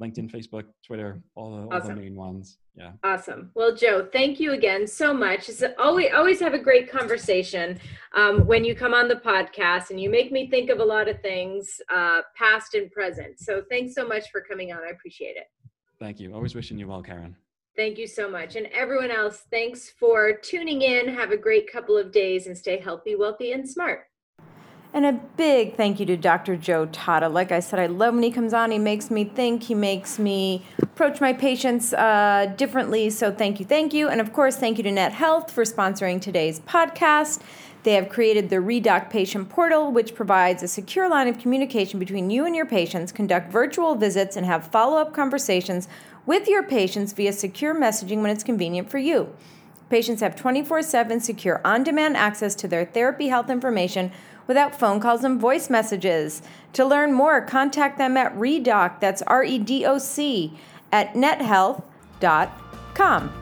[SPEAKER 2] LinkedIn, Facebook, Twitter, all the, awesome. all the main ones. Yeah.
[SPEAKER 1] Awesome. Well, Joe, thank you again so much. It's always always have a great conversation um, when you come on the podcast, and you make me think of a lot of things, uh, past and present. So thanks so much for coming on. I appreciate it.
[SPEAKER 2] Thank you. Always wishing you well, Karen.
[SPEAKER 1] Thank you so much. And everyone else, thanks for tuning in. Have a great couple of days and stay healthy, wealthy, and smart.
[SPEAKER 3] And a big thank you to Dr. Joe Tatta. Like I said, I love when he comes on. He makes me think, he makes me approach my patients uh, differently. So thank you, thank you. And of course, thank you to Net Health for sponsoring today's podcast. They have created the Redoc Patient Portal, which provides a secure line of communication between you and your patients, conduct virtual visits, and have follow up conversations with your patients via secure messaging when it's convenient for you. Patients have 24 7 secure on demand access to their therapy health information without phone calls and voice messages. To learn more, contact them at Redoc, that's R E D O C, at nethealth.com.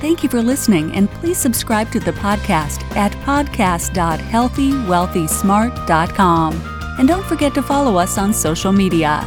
[SPEAKER 4] Thank you for listening, and please subscribe to the podcast at podcast.healthywealthysmart.com. And don't forget to follow us on social media.